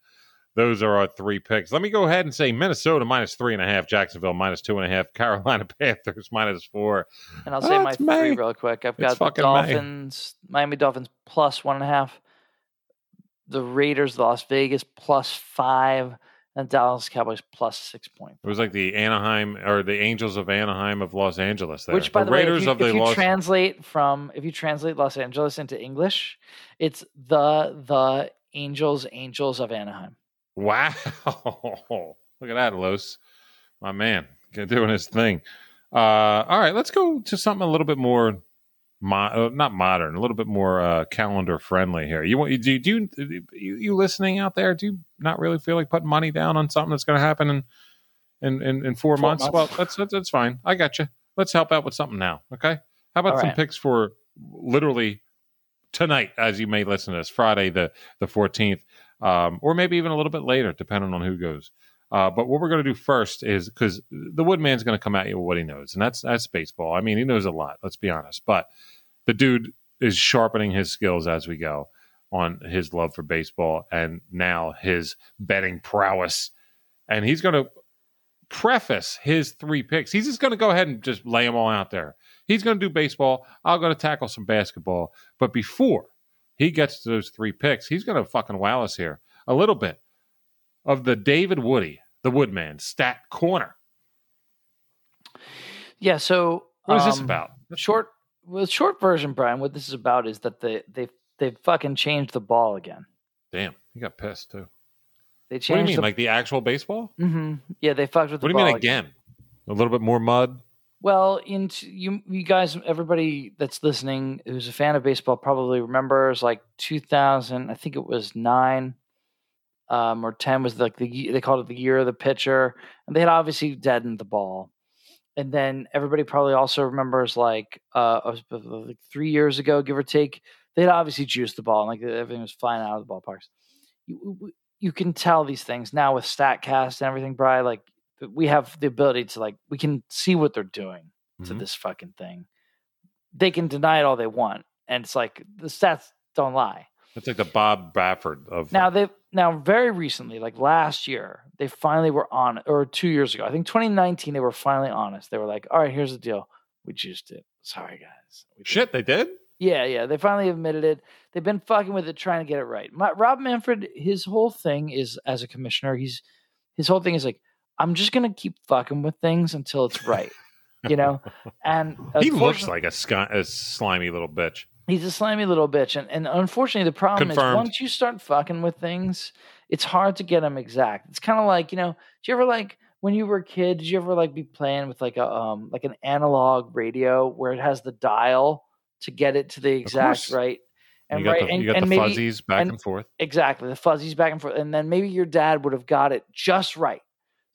Those are our three picks. Let me go ahead and say Minnesota minus three and a half, Jacksonville minus two and a half, Carolina Panthers minus four.
And I'll say my
That's
three
May.
real quick. I've got the
fucking May.
Dolphins, Miami Dolphins plus one and a half, the Raiders, Las Vegas plus five, and Dallas Cowboys plus six point.
It was like the Anaheim or the Angels of Anaheim of Los Angeles. There.
Which, by the, way,
Raiders
if you,
of the
if you
Los
translate from if you translate Los Angeles into English, it's the the Angels Angels of Anaheim.
Wow. Look at that, Los. My man. Doing his thing. Uh, all right, let's go to something a little bit more, mo- uh, not modern, a little bit more uh, calendar friendly here. You want you do, do you, you you listening out there? Do you not really feel like putting money down on something that's going to happen in in, in, in four,
Four
months?
months.
Well, that's, that's that's fine. I got you. Let's help out with something now. Okay. How about
All
some
right.
picks for literally tonight, as you may listen to this, Friday the the fourteenth, um, or maybe even a little bit later, depending on who goes. Uh, but what we're going to do first is because the Woodman's going to come at you with what he knows, and that's that's baseball. I mean, he knows a lot. Let's be honest. But the dude is sharpening his skills as we go on his love for baseball and now his betting prowess. And he's going to preface his three picks. He's just going to go ahead and just lay them all out there. He's going to do baseball. I'm going to tackle some basketball. But before he gets to those three picks, he's going to fucking wow us here a little bit of the David Woody, the Woodman stat corner.
Yeah. So
What is this
um,
about?
Short, well, short version, Brian. What this is about is that they they they fucking changed the ball again.
Damn, he got pissed too.
They changed.
What do you mean,
the,
like the actual baseball?
hmm Yeah, they fucked with
What do you mean
ball
again? A little bit more mud.
Well, into you, you guys, everybody that's listening who's a fan of baseball probably remembers like 2000. I think it was nine um, or 10 was like the they called it the year of the pitcher, and they had obviously deadened the ball. And then everybody probably also remembers like uh, like three years ago, give or take, they had obviously juiced the ball and like everything was flying out of the ballparks. You, you can tell these things now with Statcast and everything, Brian. Like we have the ability to like we can see what they're doing to
Mhm.
this fucking thing. They can deny it all they want, and it's like the stats don't lie.
It's like the Bob Baffert of
Now they now very recently, like last year, they finally were on, or two years ago, I think 2019, they were finally honest. They were like, "All right, here's the deal. We juiced it. Sorry, guys.
Shit. They did.
yeah, yeah. They finally admitted it. They've been fucking with it, trying to get it right. My, Rob Manfred, his whole thing is as a commissioner, he's his whole thing is like, I'm just gonna keep fucking with things until it's right, you know. And
He looks like a, sky, a slimy little bitch.
he's a slimy little bitch, and and unfortunately, the problem
Confirmed.
is once you start fucking with things, it's hard to get them exact. It's kind of like you know, did you ever like when you were a kid? Did you ever like be playing with like a um like an analog radio where it has the dial to get it to the exact right? And
you got
right,
the,
and,
you got
and
the
maybe
fuzzies back
and-
and forth.
exactly the fuzzies back and forth, and then maybe your dad would have got it just right.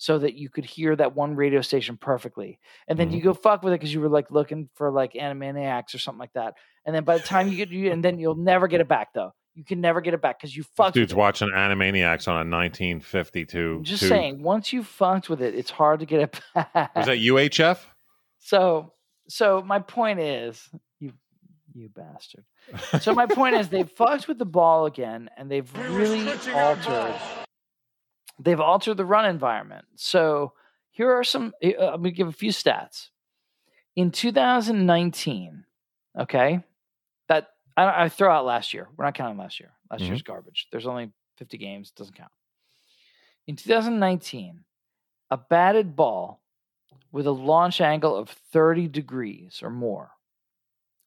So that you could hear that one radio station perfectly, and then you
Mm-hmm.
go fuck with it because you were like looking for like Animaniacs or something like that, and then by the time you get you, and then you'll never get it back though. You can never get it back because you
This
fucked.
dude's
with it.
watching Animaniacs on a 1952.
I'm just
tube.
saying, once you fucked with it, it's hard to get it back.
Was that UHF?
so, so my point is, you, you bastard. So my point is, they've fucked with the ball again, and they've really altered. They've altered the run environment. So here are some. uh, I'm gonna give a few stats. In 2019, okay, that I, I throw out last year. We're not counting last year. Last
Mhm.
year's garbage. There's only 50 games. Doesn't count. In 2019, a batted ball with a launch angle of 30 degrees or more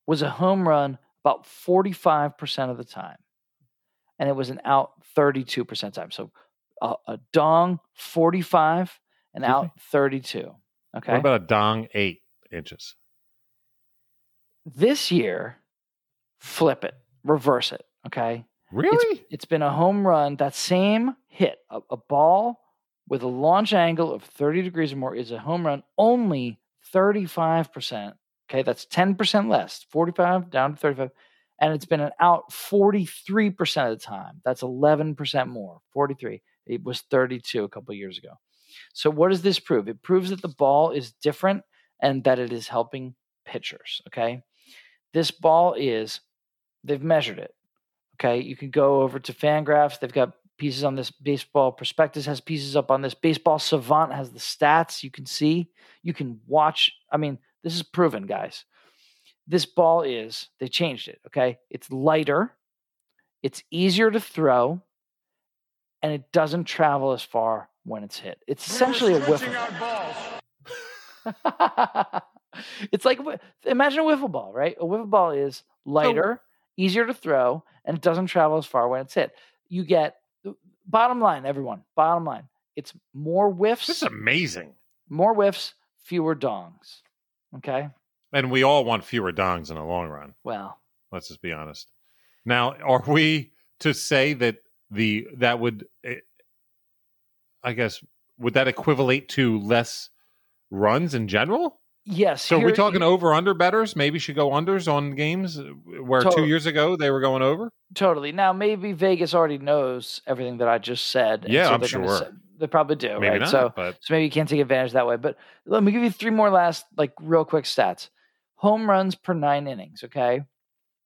was a home run about 45% of the time. And it was an out 32% time. So a, a dong 45 and out
me?
32. Okay.
What about a dong eight inches?
this year, flip it, reverse it. Okay.
Really?
It's been a home run. That same hit, a, a ball with a launch angle of 30 degrees or more, is a home run only 35%. Okay, that's 10% less, 45 down to 35. And it's been an out 43% of the time. That's 11% more, 43. It was 32 a couple years ago. So, what does this prove? It proves that the ball is different and that it is helping pitchers. Okay. This ball is, they've measured it. Okay, you can go over to Fangraphs. They've got pieces on this. Baseball Prospectus has pieces up on this. Baseball Savant has the stats you can see. You can watch. I mean, this is proven, guys. This ball is, they changed it. Okay, it's lighter, it's easier to throw, and it doesn't travel as far when it's hit. It's essentially a wiffle.
out balls.
it's like imagine a wiffle ball, right? A wiffle ball is lighter, easier to throw, and it doesn't travel as far when it's hit. You get uh, bottom line, everyone. Bottom line, it's more whiffs,
This is amazing.
more whiffs, fewer dongs. Okay.
And we all want fewer dongs in the long run.
Well,
Let's just be honest. Now, are we to say that the that would, eh, I guess, would that equivalate to less runs in general?
yes.
So are we
here-
talking over under betters? Maybe should go unders on games where two years ago they were going over.
Totally. Now, maybe Vegas already knows everything that I just said.
Yeah, I'm
they're
sure.
say- they probably do,
Maybe
right?
not,
So,
but
so maybe you can't take advantage that way. But let me give you three more last, like, real quick stats. Home runs per nine innings. Okay,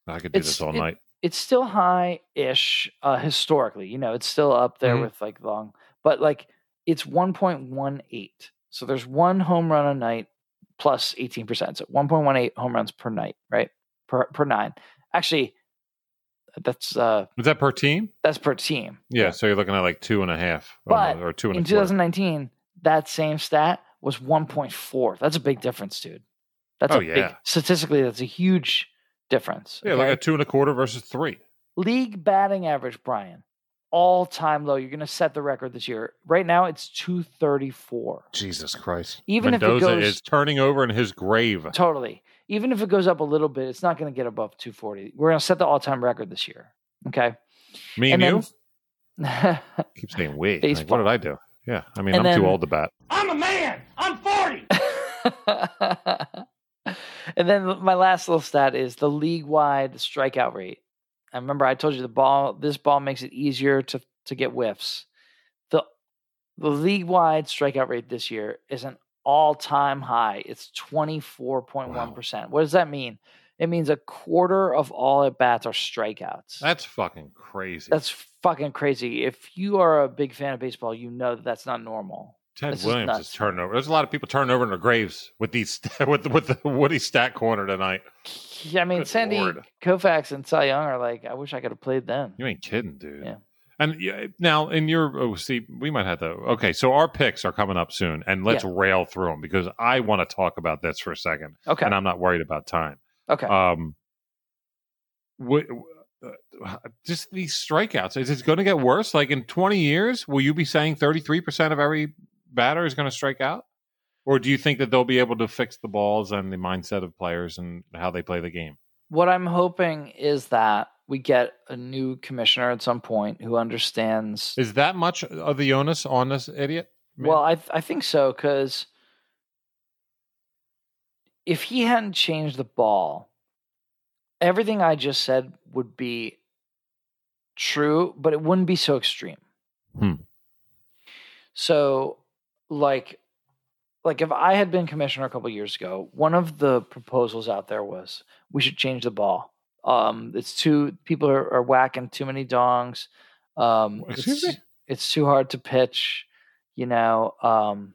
I could do
It's-
this all
it-
night.
It's still high ish uh, historically. You know, it's still up there
Mhm.
with like long, but like it's 1.18. So there's one home run a night plus 18%. So 1.18 home runs per night, right? Per per nine. Actually, that's uh
Is that per team?
that's per team.
Yeah, so you're looking at like two and a half,
But
or two and
In
a quarter.
2019, that same stat was 1.4. That's a big difference, dude. That's
Oh,
a big
yeah.
statistically. That's a huge difference.
Yeah,
okay?
like a two and a quarter versus three.
league batting average, Brian, all time low. You're going to set the record this year. Right now, it's 234.
Jesus Christ!
Even if it
Mendoza
goes-
is turning over in his grave.
Totally. Even if it goes up a little bit, it's not going to get above 240. We're going to set the all time record this year. Okay.
Me and,
And
you
then-
keep saying we. Like, what did I do? Yeah, I mean,
And
I'm too old to bat.
I'm a man. I'm 40.
and then my last little stat is the league wide strikeout rate. I remember I told you the ball this ball makes it easier to to get whiffs. The the league wide strikeout rate this year is an all time high. It's 24.1%. What does that mean? It means a quarter of all at bats are strikeouts.
That's fucking crazy.
That's fucking crazy. If you are a big fan of baseball, you know that that's not normal.
Ted
this
Williams is turning over. There's a lot of people turning over in their graves with these with with the Woody Stat corner tonight.
Yeah, I mean,
Good
Sandy
Lord.
Koufax and Cy Young are like, I wish I could have played them.
You ain't kidding, dude.
Yeah.
And now in your oh, see, we might have to. Okay, so our picks are coming up soon, and let's rail through them because I want to talk about this for a second,
Okay.
and I'm not worried about time.
Okay.
Um, what, uh, just these strikeouts is it going to get worse? Like in 20 years, will you be saying 33 percent of every batter is going to strike out, or do you think that they'll be able to fix the balls and the mindset of players and how they play the game?
what I'm hoping is that we get a new commissioner at some point who understands.
Is that much of the onus on this idiot? man?
Well, I th- I think so because if he hadn't changed the ball, everything I just said would be true, but it wouldn't be so extreme.
Hmm.
So, like, like if I had been commissioner a couple years ago, one of the proposals out there was we should change the ball. Um, it's too people are, are whacking too many dongs. Um,
Excuse
it's,
me?
it's too hard to pitch. You know, um,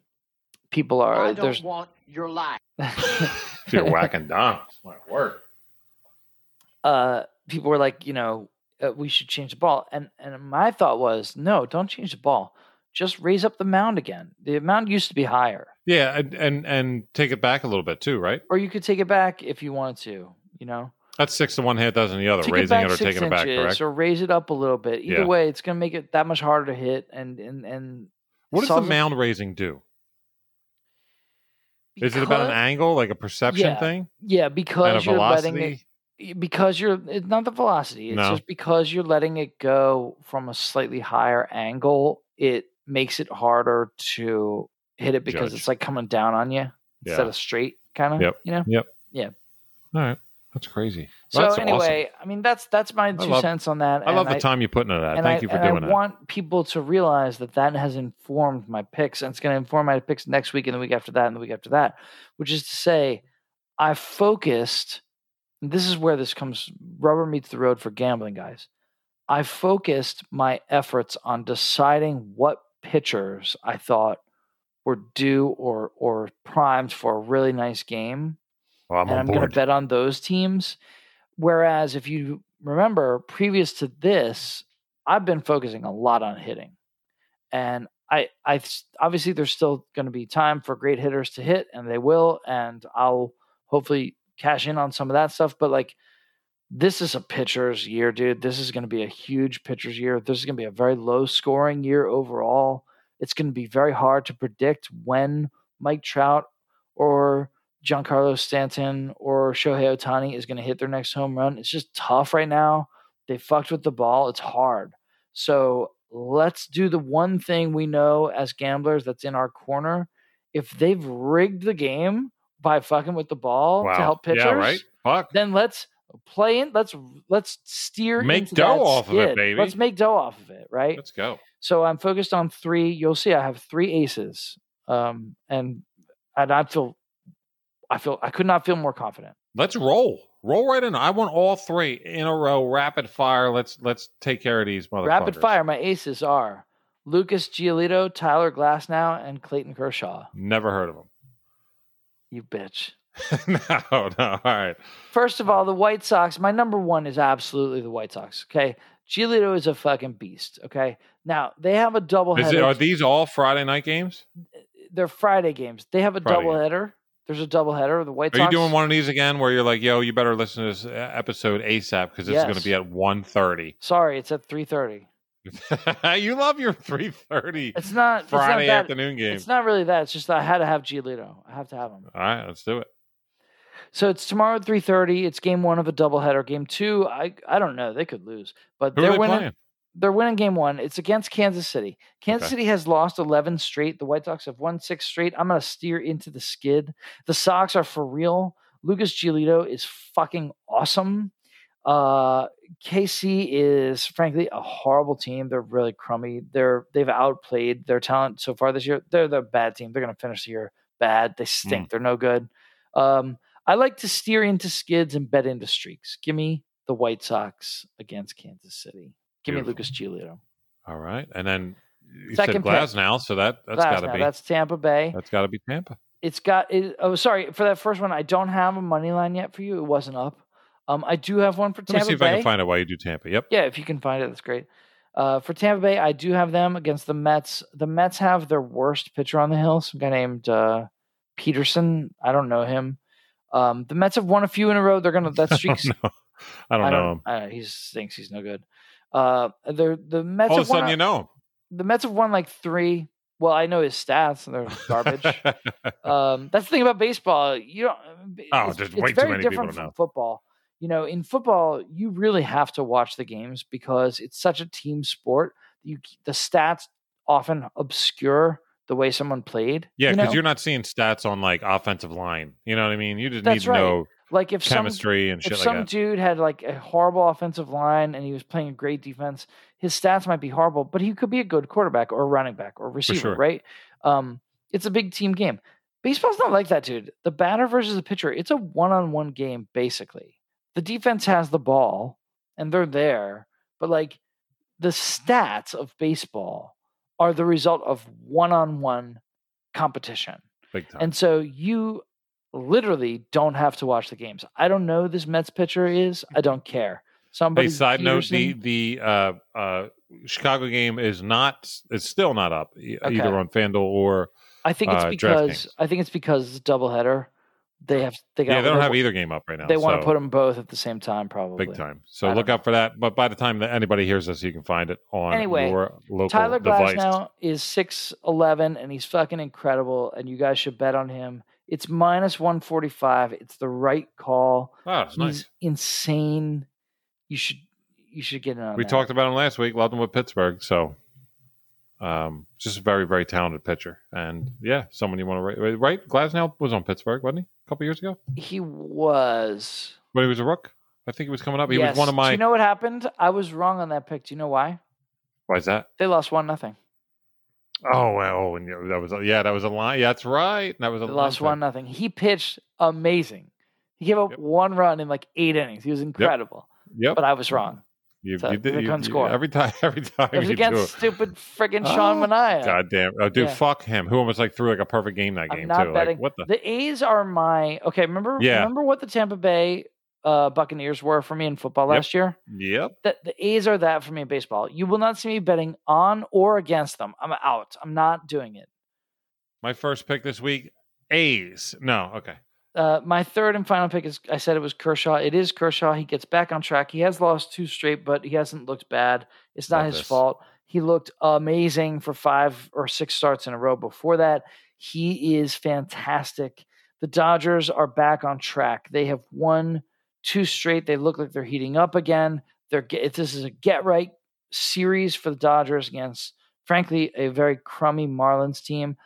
people are
I
there's
don't want your life.
if you're whacking down, my word.
uh, people were like, you know, uh, we should change the ball. And and my thought was, no, don't change the ball. Just raise up the mound again. The mound used to be higher,
Yeah, and, and and take it back a little bit too, right?
or you could take it back if you wanted to. You know,
That's six to one, half dozen the other.
take
raising
it
it or taking it back, correct?
or raise it up a little bit. Either
Yeah.
way, it's going to make it that much harder to hit. And and and
What does the
solves it-
mound raising do? Is it about an angle, like a perception
Yeah,
thing,
Yeah, because you're letting it because you're it's not the velocity it's
No.
just because you're letting it go from a slightly higher angle it makes it harder to hit it because
Judge.
it's like coming down on you instead
Yeah.
of straight kind of
Yep.
you know Yep. Yeah.
All right, that's crazy.
so
That's
anyway i mean that's that's my two
love-
cents on that.
I love the time you put into that. Thank
I,
you for doing
I
that.
want people to realize that that has informed my picks, and it's going to inform my picks next week and the week after that and the week after that. Which is to say, I focused. and This is where this comes. Rubber meets the road for gambling, guys. I focused my efforts on deciding what pitchers I thought were due or or primed for a really nice game
Well, I'm
and I'm going to bet on those teams. Whereas if you remember, previous to this, I've been focusing a lot on hitting, and I I obviously there's still going to be time for great hitters to hit, and they will, and I'll hopefully cash in on some of that stuff. But like, this is a pitcher's year, dude. This is going to be a huge pitcher's year. This is going to be a very low scoring year overall. It's going to be very hard to predict when Mike Trout or Giancarlo Stanton or Shohei Ohtani is going to hit their next home run. It's just tough right now. They fucked with the ball. It's hard. So let's do the one thing we know as gamblers that's in our corner. If they've rigged the game by fucking with the ball
wow.
to help pitchers,
Yeah, right. Fuck.
then let's play in. Let's let's steer
Make dough off of it, baby.
Let's make dough off of it, right?
Let's go.
So I'm focused on three. You'll see I have three aces, um, and and I feel, I feel I could not feel more confident.
Let's roll. Roll right in. I want all three in a row, rapid fire. Let's let's take care of these motherfuckers.
Rapid fire. My aces are Lucas Giolito, Tyler Glasnow and Clayton Kershaw.
Never heard of them.
You bitch.
no, no. All right.
First of all, the White Sox. My number one is absolutely the White Sox. Okay, Giolito is a fucking beast. Okay, now they have a double
it, are these all Friday night games?
They're Friday games. They have a
Friday
double
game.
header. There's a double header. The White
Are
Sox.
you doing one of these again where you're like, yo, you better listen to this episode ASAP because this is going to be at 1.30.
Sorry, it's at three thirty.
you love your 3.30
It's not it's not
Friday
that-
afternoon game.
It's not really that. It's just I had to have Giolito. I have to have him.
All right, let's do it.
So it's tomorrow at three thirty. It's game one of a doubleheader. Game two, I I don't know. They could lose, but
Who
they're
they
winning.
playing?
They're winning game one. It's against Kansas City. Kansas
Okay.
City has lost eleven straight. The White Sox have won six straight. I'm gonna steer into the skid. The Sox are for real. Lucas Giolito is fucking awesome. Uh, KC is frankly a horrible team. They're really crummy. They're they've outplayed their talent so far this year. They're the bad team. They're gonna finish the year bad. They stink. They're no good. Um, I like to steer into skids and bet into streaks. Give me the White Sox against Kansas City. Give
Beautiful.
me Lucas Giolito.
All right, and then you
Second
said
pick.
Glasnow, now, so that that's got to be
That's Tampa Bay.
that's got to be Tampa.
It's got. It, oh, sorry for that first one. I don't have a money line yet for you. It wasn't up. Um, I do have one for Tampa Bay.
Let me
Tampa
see if
Bay.
I can find out why you do Tampa. Yep.
Yeah, if you can find it, that's great. Uh, for Tampa Bay, I do have them against the Mets. The Mets have their worst pitcher on the hill, some guy named uh, Peterson. I don't know him. Um, the Mets have won a few in a row. They're gonna that streak's.
no, I don't know him.
I don't know. He thinks he's no good. Uh, they're the Mets.
All of a sudden,
a-
you know
the Mets have won like three. Well, I know his stats, and they're garbage. um, that's the thing about baseball. You don't.
Oh,
it's,
there's
it's
way too many people
different
to
from
know.
football. You know, in football, you really have to watch the games because it's such a team sport. You the stats often obscure the way someone played.
yeah,
you
because
know?
you're not seeing stats on like offensive line. You know what I mean? You just
That's
need to
right.
know
like if some
chemistry and shit
if
like
some
that.
dude had like a horrible offensive line and he was playing a great defense, his stats might be horrible, but he could be a good quarterback or running back or receiver,
sure.
right? Um, it's a big team game. Baseball's not like that, dude. The batter versus the pitcher, it's a one-on-one game basically. The defense has the ball and they're there, but like the stats of baseball are the result of one-on-one competition.
Big time.
And so you literally don't have to watch the games. I don't know who this Mets pitcher is. I don't care. Somebody
Hey, side note: the the uh, uh, Chicago game is not. It's still not up e-
Okay.
either on FanDuel or
I think it's
uh,
because I think it's because it's a doubleheader. They have they got
yeah. They don't have either game up right now.
They want to put them both at the same time, probably.
big time. So look
know.
out for that. But by the time that anybody hears this, you can find it on
Anyway,
your local
Tyler
device.
Glasnow is six eleven and he's fucking incredible, and you guys should bet on him. It's minus one forty five. It's the right call.
Oh,
He's
nice.
insane. You should you should get in on
We
that.
talked about him last week. Loved him with Pittsburgh. So, um, just a very, very talented pitcher. And yeah, someone you want to write. Right? Glasnow was on Pittsburgh, wasn't he? A couple years ago
He was.
when he was a rook. I think he was coming up. He
yes.
was one of my.
Do you know what happened? I was wrong on that pick. Do you know why?
why is that?
They lost one nothing.
Oh, well, oh, and yeah, that was a, yeah, that was a line. Yeah, that's right. That was a
They lost one nothing. He pitched amazing. He gave up
Yep.
one run in like eight innings. He was incredible.
Yep.
But I was wrong.
You,
so
you did you,
score.
every time. Every time
It was
you do
against
it.
stupid friggin' Sean
Oh,
Manaea.
God damn. Oh, dude,
Yeah.
fuck him. Who almost like threw like a perfect game that
I'm
game too.
betting.
Like what the?
The A's are my okay. Remember,
Yeah.
remember what the Tampa Bay uh, Buccaneers were for me in football
Yep.
last year.
Yep.
That the A's are that for me in baseball. You will not see me betting on or against them. I'm out. I'm not doing it.
My first pick this week, A's. No, okay.
Uh, my third and final pick is I said it was Kershaw. It is Kershaw. He gets back on track. He has lost two straight, but he hasn't looked bad. It's not
Love
his
this.
fault. He looked amazing for five or six starts in a row before that. He is fantastic. The Dodgers are back on track. They have won two straight. They look like they're heating up again. They're get, this is a get right series for the Dodgers against, frankly, a very crummy Marlins team.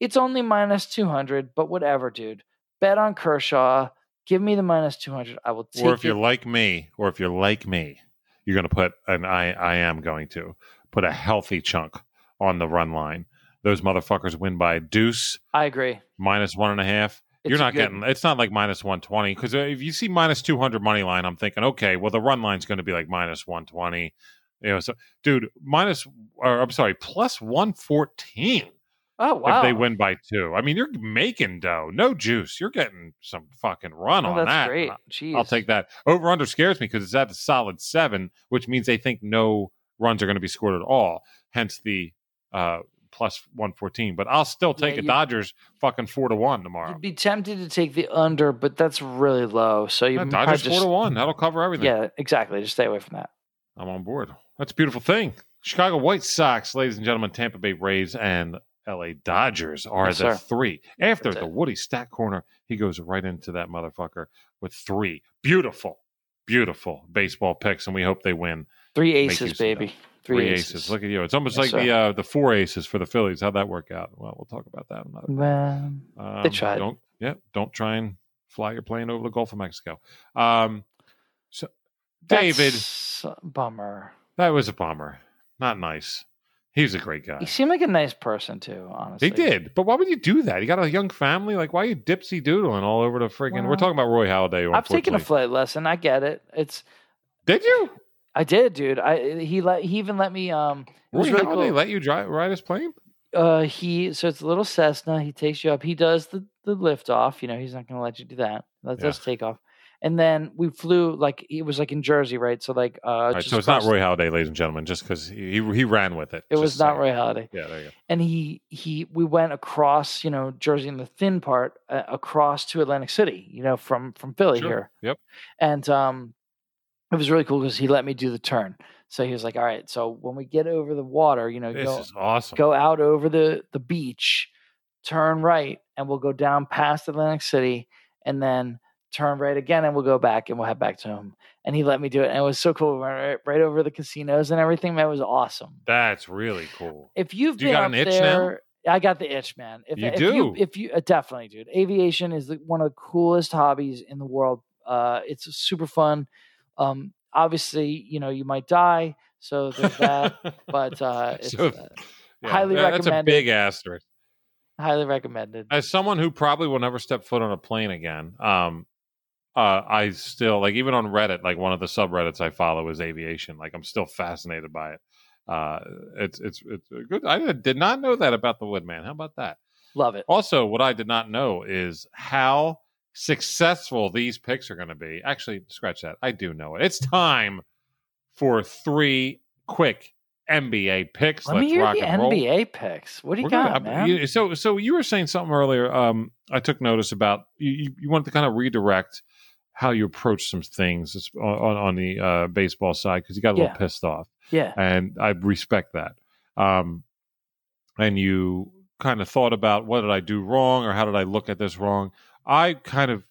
It's only minus 200, but whatever, dude. Bet on Kershaw. Give me the minus 200. I will take
Or if
it.
you're like me, or if you're like me, you're going to put, and I, I am going to put a healthy chunk on the run line. Those motherfuckers win by a deuce
I agree.
minus one and a half. You're not
good-
getting. It's not like minus one twenty because uh, if you see minus two hundred money line, I'm thinking, okay, well the run line's going to be like minus one twenty. You know, so dude, minus or I'm sorry, plus one fourteen
Oh wow!
if they win by two. I mean, you're making dough, no juice. You're getting some fucking run
Oh,
on
that's
that.
great.
I'll take that. Over under scares me because it's at a solid seven, which means they think no runs are going to be scored at all. Hence the uh, plus one fourteen. But I'll still take
Yeah,
a Dodgers fucking four to one tomorrow.
You'd be tempted to take the under, but that's really low. So you
Yeah, Dodgers
just,
four to one. That'll cover everything.
Yeah, exactly. Just stay away from that.
I'm on board. That's a beautiful thing. Chicago White Sox, ladies and gentlemen, Tampa Bay Rays, and LA Dodgers are
Yes,
the
sir.
three. After
That's
the
it.
Woody Stat Corner, he goes right into that motherfucker with three beautiful, beautiful baseball picks, and we hope they win.
Three aces, baby. Three,
Three
aces.
aces. Look at you. It's almost
Yes,
like the uh, the four aces for the Phillies. How'd that work out? Well, we'll talk about that another.
Well,
Um,
They tried.
Don't yeah. Don't try and fly your plane over the Gulf of Mexico. Um, so David,
that's bummer.
that was a bummer. Not nice. He's a great guy.
He seemed like a nice person too. Honestly,
He did, but why would you do that? You got a young family. Like, why are you dipsy doodling all over the freaking? we're talking about Roy Halladay.
I've taken a flight lesson. I get it. It's
Did you?
I did, dude. I he let he even let me um.
Roy
really
Halladay
cool.
let you drive ride his plane?
uh he so it's a little Cessna. He takes you up. He does the the lift off. You know, he's not going to let you do that. That
Yeah.
does take off. And then we flew like it was like in Jersey, right? So like uh,
right,
just
so it's not Roy Holiday, ladies and gentlemen, just because he, he he ran with it.
It was not. Roy Holiday.
Yeah, there you go.
and he he we went across you know Jersey in the thin part uh, across to Atlantic City you know from from Philly
Sure.
here
Yep.
and um it was really cool because he let me do the turn so he was like all right so when we get over the water you know
This
go
is awesome.
go out over the the beach turn right and we'll go down past Atlantic City and then turn right again and we'll go back and we'll head back to him and he let me do it and it was so cool we went right, right over the casinos and everything that was awesome
That's really cool.
if you've
Do you
been
got
up
an itch now?
I got the itch, man. If
You
if
do?
you if you uh, definitely, dude. Aviation is the, one of the coolest hobbies in the world. Uh, it's super fun. Um, obviously, you know you might die, so there's that. but uh, it's
So,
uh,
yeah,
highly
that- That's a
recommended.
big asterisk.
highly recommended.
As someone who probably will never step foot on a plane again, um, uh, I still like even on Reddit, like one of the subreddits I follow is aviation. Like I'm still fascinated by it. Uh, it's it's it's good. I did- not know that about the Woodman. How about that?
Love it.
Also, what I did not know is how successful these picks are going to be. Actually, scratch that. I do know it. It's time for three quick NBA picks.
Let me
Let's
hear
rock
the
and roll.
NBA picks. What do you
We're
got,
gonna-
man?
so, so you were saying something earlier. Um, I took notice about you. You, you wanted to kind of redirect how you approach some things on, on, the uh, baseball side because you got a
Yeah.
little pissed off,
yeah,
and I respect that. Um, and you kind of thought about what did I do wrong or how did I look at this wrong. I kind of,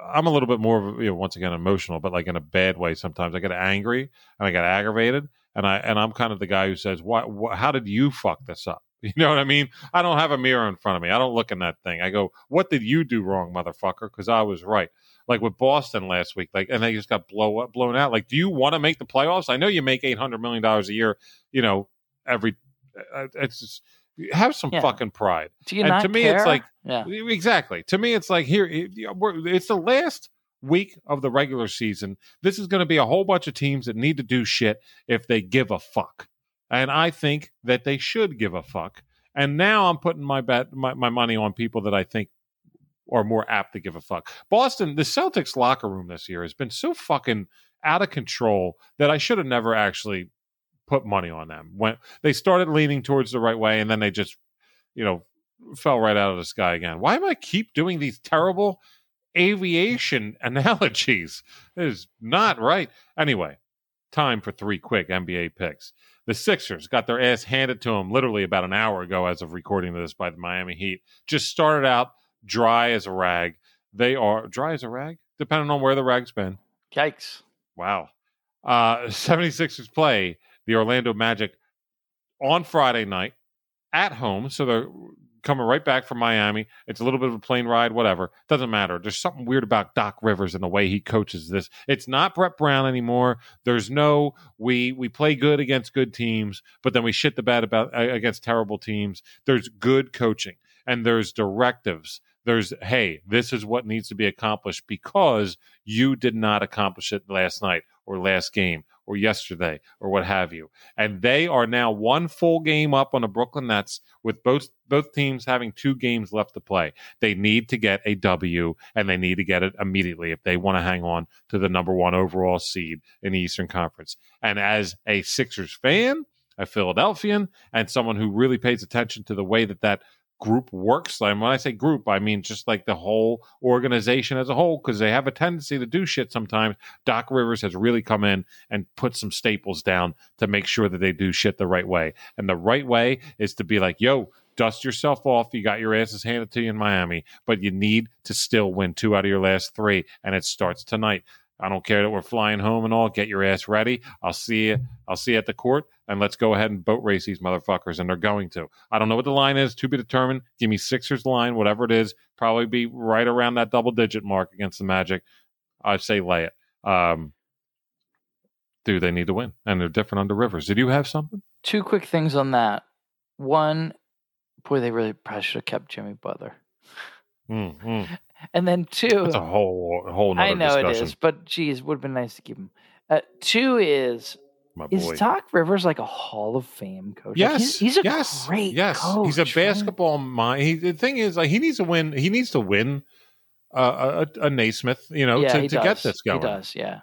I'm a little bit more of you know, once again emotional, but like in a bad way. Sometimes I get angry and I get aggravated, and I and I'm kind of the guy who says, "What? what how did you fuck this up?" You know what I mean? I don't have a mirror in front of me. I don't look in that thing. I go, "What did you do wrong, motherfucker?" Because I was right. Like with Boston last week, like, and they just got blow up, blown out. Like, do you want to make the playoffs? I know you make eight hundred million dollars a year. You know, every uh, it's just have some
Yeah.
fucking pride.
do you
and
not
to me, it's like-
yeah,
Exactly. To me, it's like here, it's the last week of the regular season. This is going to be a whole bunch of teams that need to do shit if they give a fuck. And I think that they should give a fuck. And now I'm putting my bet, my, my money on people that I think are more apt to give a fuck. Boston, the Celtics locker room this year has been so fucking out of control that I should have never actually put money on them. When they started leaning towards the right way, and then they just, you know, fell right out of the sky again. Why am I keep doing these terrible aviation analogies? It is not right. Anyway, time for three quick NBA picks. The Sixers got their ass handed to them literally about an hour ago, as of recording this, by the Miami Heat. Just started out dry as a rag. They are dry as a rag, depending on where the rag's been.
yikes.
Wow. Uh 76ers play the Orlando Magic on Friday night at home. So they're coming right back from Miami. It's a little bit of a plane ride, whatever. Doesn't matter. There's something weird about Doc Rivers and the way he coaches this. It's not Brett Brown anymore. There's no we we play good against good teams, but then we shit the bed about against terrible teams. There's good coaching and there's directives there's hey, this is what needs to be accomplished because you did not accomplish it last night or last game or yesterday or what have you. And they are now one full game up on the Brooklyn Nets with both both teams having two games left to play. They need to get a W and they need to get it immediately if they want to hang on to the number 1 overall seed in the Eastern Conference. And as a Sixers fan, a Philadelphian and someone who really pays attention to the way that that group works. And when I say group, I mean just like the whole organization as a whole, because they have a tendency to do shit sometimes. Doc Rivers has really come in and put some staples down to make sure that they do shit the right way. And the right way is to be like, yo, dust yourself off. You got your asses handed to you in Miami, but you need to still win two out of your last three. And it starts tonight. I don't care that we're flying home and all. Get your ass ready. I'll see you. I'll see you at the court, and let's go ahead and boat race these motherfuckers. And they're going to. I don't know what the line is. To be determined. Give me Sixers line, whatever it is. Probably be right around that double digit mark against the Magic. I'd say lay it. Um, do they need to win? And they're different under Rivers. Did you have something?
Two quick things on that. One, boy, they really probably should have kept Jimmy Butler.
Mm, mm.
And then two,
That's a whole whole.
I know
discussion.
it is, but geez, would have been nice to keep him. Uh, two is
My
is
boy.
Doc Rivers like a Hall of Fame coach? Like,
Yes,
he's, he's a
yes,
great
yes.
coach.
he's a
right?
basketball mind. He, the thing is, like, he needs to win. He needs to win uh, a, a Naismith, you know,
yeah,
to, to get this going.
He does, yeah.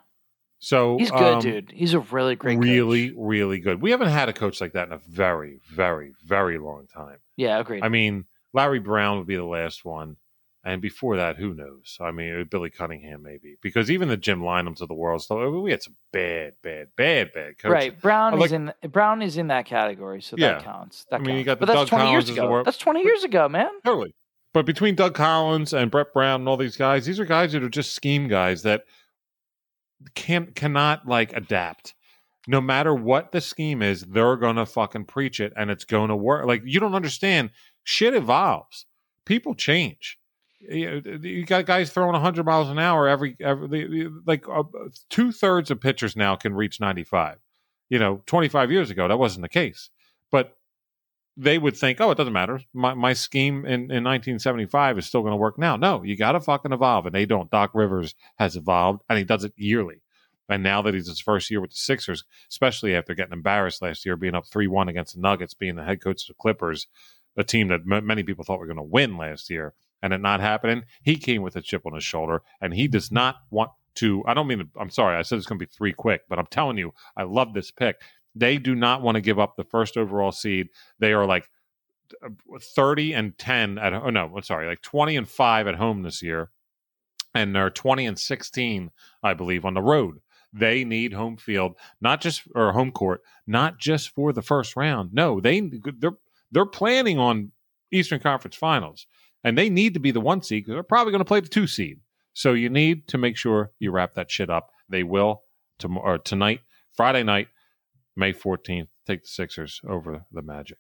So
He's good,
um,
dude. He's a really great,
really,
coach.
really good. We haven't had a coach like that in a very, very, very long time.
Yeah, agreed.
I mean, Larry Brown would be the last one. And before that, who knows? I mean, uh, Billy Cunningham maybe, because even the Jim Lynams of the world, so we had some bad, bad, bad, bad coaches.
right, Brown
I
is in Brown is in that category, so
Yeah.
that counts. That
I mean, you got
but
the
that's
Doug
twenty years
Collinses of the
ago.
world.
That's twenty years ago, man.
Totally. But between Doug Collins and Brett Brown and all these guys, these are guys that are just scheme guys that can cannot like adapt. No matter what the scheme is, they're gonna fucking preach it and it's gonna work. Like you don't understand. Shit evolves. People change. You got guys throwing 100 miles an hour every every like uh, two thirds of pitchers now can reach 95. You know, 25 years ago that wasn't the case. But they would think, oh, it doesn't matter. My my scheme in, in 1975 is still going to work now. No, you got to fucking evolve, and they don't. Doc Rivers has evolved, and he does it yearly. And now that he's his first year with the Sixers, especially after getting embarrassed last year, being up three one against the Nuggets, being the head coach of the Clippers, a team that m- many people thought were going to win last year, and it not happening, he came with a chip on his shoulder, and he does not want to. I don't mean. To, I'm sorry, I said it's going to be three quick, but I'm telling you, I love this pick. They do not want to give up the first overall seed. They are like uh, 30 and 10 at oh no, I'm sorry, like 20 and 5 at home this year. And they're 20 and 16, I believe, on the road. They need home field, not just or home court, not just for the first round. No, they they're they're planning on Eastern Conference Finals, and they need to be the one seed because they're probably going to play the two seed. So you need to make sure you wrap that shit up. They will tomorrow, or tonight, Friday night, May 14th. Take the Sixers over the Magic.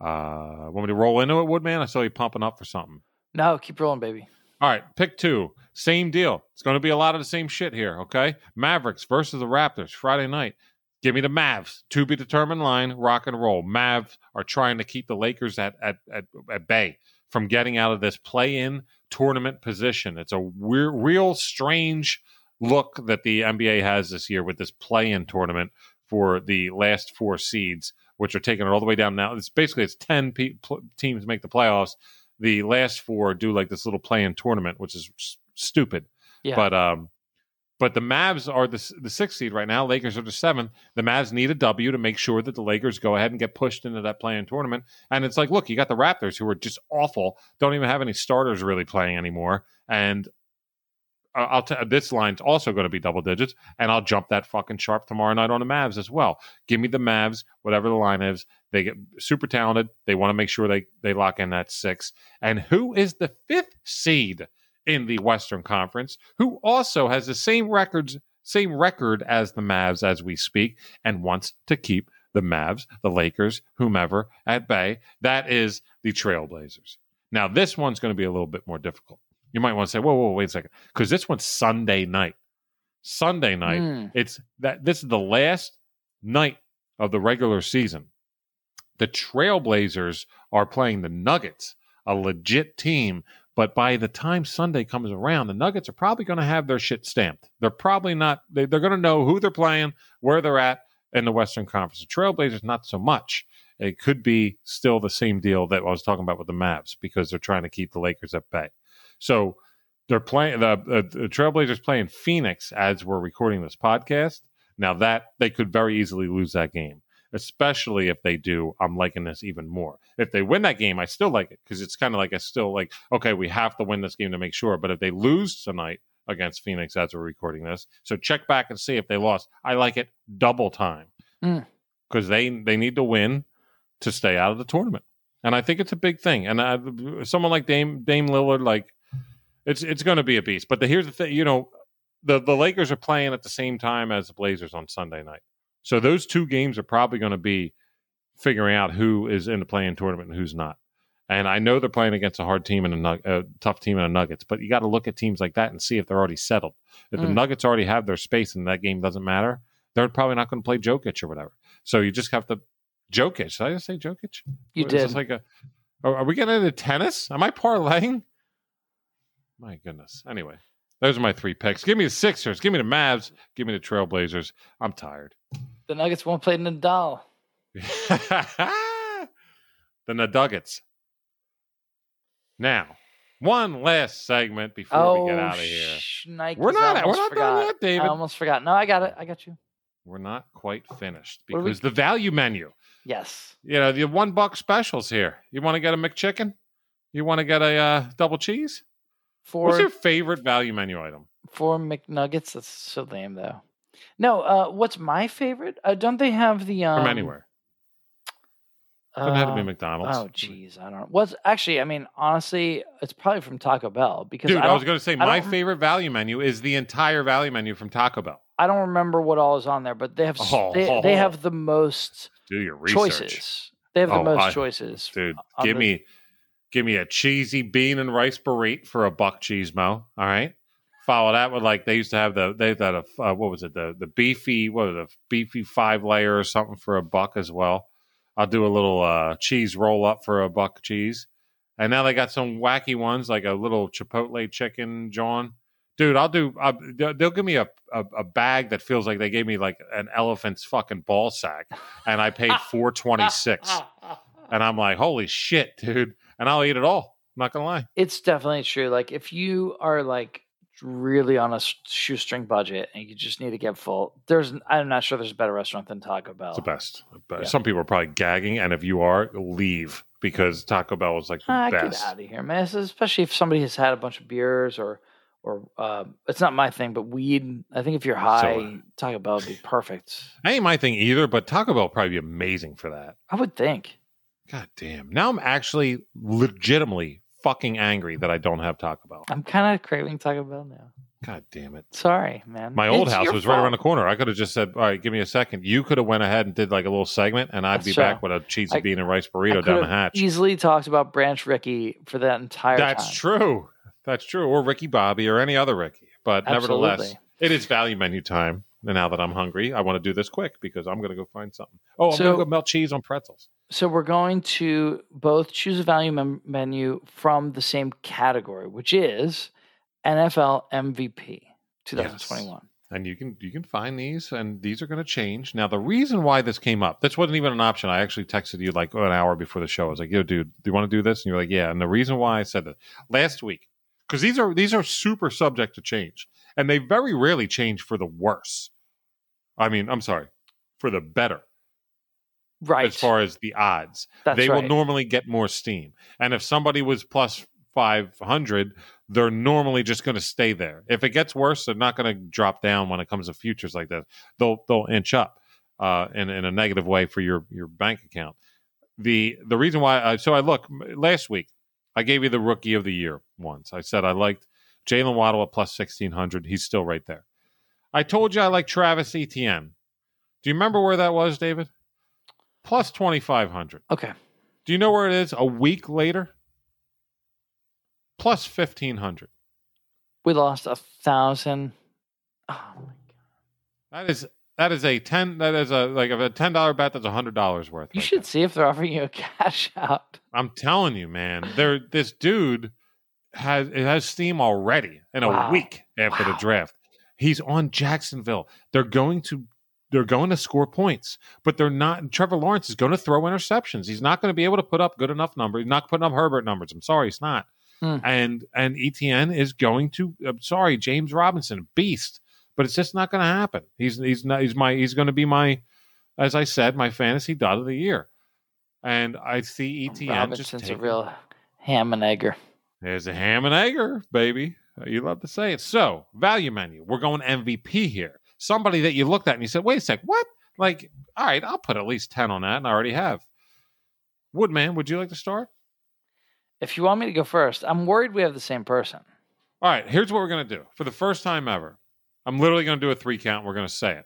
Uh, want me to roll into it, Woodman? I saw you pumping up for something.
No, keep rolling, baby.
All right, pick two. Same deal. It's going to be a lot of the same shit here, okay? Mavericks versus the Raptors Friday night. Give me the Mavs. To be determined line, rock and roll. Mavs are trying to keep the Lakers at at, at, at bay from getting out of this play in tournament position. It's a weir- real strange look that the NBA has this year with this play in tournament for the last four seeds, which are taking it all the way down now. It's basically it's 10 pe- pl- teams make the playoffs the last four do like this little play-in tournament, which is s- stupid.
Yeah.
But um, but the Mavs are the the sixth seed right now. Lakers are the seventh. The Mavs need a W to make sure that the Lakers go ahead and get pushed into that play-in tournament. And it's like, look, you got the Raptors who are just awful. Don't even have any starters really playing anymore. And I'll tell this line's also going to be double digits, and I'll jump that fucking sharp tomorrow night on the Mavs as well. Give me the Mavs, whatever the line is. They get super talented. They want to make sure they they lock in that six. And who is the fifth seed in the Western Conference? Who also has the same records, same record as the Mavs as we speak, and wants to keep the Mavs, the Lakers, whomever at bay. That is the Trailblazers. Now this one's going to be a little bit more difficult. You might want to say, "Whoa, whoa, wait a second," because this one's Sunday night. Sunday night.
Mm.
It's that this is the last night of the regular season. The Trailblazers are playing the Nuggets, a legit team, But by the time Sunday comes around, the Nuggets are probably going to have their shit stamped. They're probably not. They, they're going to know who they're playing, where they're at in the Western Conference. The Trailblazers, not so much. It could be still the same deal that I was talking about with the Mavs because they're trying to keep the Lakers at bay. So they're playing the, the, the Trailblazers playing Phoenix as we're recording this podcast. Now that they could very easily lose that game, especially if they do. I'm liking this even more. If they win that game, I still like it because it's kind of like I still like. Okay, we have to win this game to make sure. But if they lose tonight against Phoenix as we're recording this, so check back and see if they lost. I like it double time
Mm.
because they they need to win to stay out of the tournament. And I think it's a big thing. And I, someone like Dame Dame Lillard, like it's it's going to be a beast. But the, here's the thing, you know, the the Lakers are playing at the same time as the Blazers on Sunday night, so those two games are probably going to be figuring out who is in the playing tournament and who's not. And I know they're playing against a hard team and a, nug- a tough team and a Nuggets, but you got to look at teams like that and see if they're already settled. If the
Mm.
Nuggets already have their space and that game doesn't matter, they're probably not going to play Jokic or whatever. So you just have to Jokic. Did I just say Jokic?
You did.
like a? Are are we getting into tennis? Am I parlaying? My goodness. Anyway, those are my three picks. Give me the Sixers. Give me the Mavs. Give me the Trailblazers. I'm tired.
The Nuggets won't play Nadal.
the Nuggets. Now, one last segment before
oh,
we get out of here. We're not- we're not done yet, David.
I almost forgot. No, I got it. I got you.
We're not quite finished
do we-
because the value menu.
Yes.
You know, the one buck specials here. You want to get a McChicken? You want to get a uh, double cheese?
For
What's your favorite value menu item?
for McNuggets. That's so lame though. No, uh, what's my favorite? Uh, don't they have the um,
From anywhere. Doesn't have to be
uh,
McDonald's.
Oh, jeez, I don't know. What's actually? I mean, honestly, it's probably from Taco Bell because
Dude,
I,
I, was going to say my favorite value menu is the entire value menu from Taco Bell.
I don't remember what all is on there, but they have
Oh,
they,
oh,
they have the most
Do your research,
choices. They have the
Oh,
most
I-
choices,
dude. Give
the-
me, give me a cheesy bean and rice burrito for a buck cheese mo. All right. Follow that with like they used to have the they had a uh, what was it the the beefy what was it, the beefy five layer or something for a buck as well. I'll do a little uh, cheese roll up for a buck cheese, and now they got some wacky ones like a little chipotle chicken John. Dude, I'll do. They'll they'll give me a, a a bag that feels like they gave me like an elephant's fucking ball sack, and I paid four twenty six, and I'm like, holy shit, dude! And I'll eat it all. I'm not gonna lie.
It's definitely true. Like if you are like really on a shoestring budget and you just need to get full, there's I'm not sure there's a better restaurant than Taco Bell.
It's the best. But
Yeah.
Some people are probably gagging, and if you are, leave because Taco Bell is like the
get
best.
out of here, man. Especially if somebody has had a bunch of beers or or uh, it's not my thing, but weed. I think if you're high,
uh,
Taco Bell would be perfect.
I ain't my thing either, but Taco Bell would probably be amazing for that.
I would think.
God damn. Now I'm actually legitimately fucking angry that I don't have Taco Bell.
I'm kind of craving Taco Bell now.
God damn it.
Sorry, man.
My old
It's
house was right around the corner. I could have just said, "All right, give me a second. You could have went ahead and did like a little segment, and I'd
That's
be
true.
back with a cheesy
I-
bean and rice burrito down the hatch.
Easily talked about Branch Rickey for that entire
That's
time.
true. That's true. Or Ricky Bobby or any other Ricky. But nevertheless, it is value menu time. And now that I'm hungry, I want to do this quick because I'm going to go find something. Oh, I'm
So-
going to go melt cheese on pretzels.
So we're going to both choose a value mem- menu from the same category, which is NFL MVP 2021.
And you can you can find these, and these are going to change. Now, the reason why this came up, this wasn't even an option. I actually texted you like an hour before the show. I was like, "Yo, dude, do you want to do this?" And you're like, "Yeah." And the reason why I said that last week, because these are these are super subject to change, and they very rarely change for the worse. I mean, I'm sorry, for the better
Right.
as far as the odds.
That's
they
right.
will normally get more steam. And if somebody was plus 500, they're normally just going to stay there. If it gets worse, they're not going to drop down when it comes to futures like that. They'll they'll inch up uh, in in a negative way for your your bank account. The the reason why I so I look last week I gave you the rookie of the year once. I said I liked Jaylen Waddle at plus 1600. He's still right there. I told you I like Travis Etienne. Do you remember where that was, David? Plus 2500.
okay.
Do you know where it is a week later? Plus 1500.
We lost a thousand. Oh my god.
That is that is a 10 that is a like a $10 bet that's $100 worth.
You
right
should
there.
see if they're offering you a cash out.
I'm telling you, man. There this dude has it has steam already in a
Wow.
week after the draft. He's on Jacksonville. They're going to they're going to score points, but they're not. Trevor Lawrence is going to throw interceptions. He's not going to be able to put up good enough numbers. He's not putting up Herbert numbers. I'm sorry, he's not.
Hmm.
And and Etienne is going to. I'm sorry, James Robinson, a beast, but it's just not going to happen. He's he's not. He's my. He's going to be my, as I said, my fantasy dot of the year. And I see Etienne just
Robinson's a real ham and egger.
there's a ham and egger, baby. You love to say it. So, value menu. We're going MVP here. Somebody that you looked at and you said, wait a sec, what? Like, all right, I'll put at least 10 on that, and I already have. Woodman, would you like to start?
If you want me to go first, I'm worried we have the same person.
All right, here's what we're going to do. For the first time ever, I'm literally going to do a three count. We're going to say it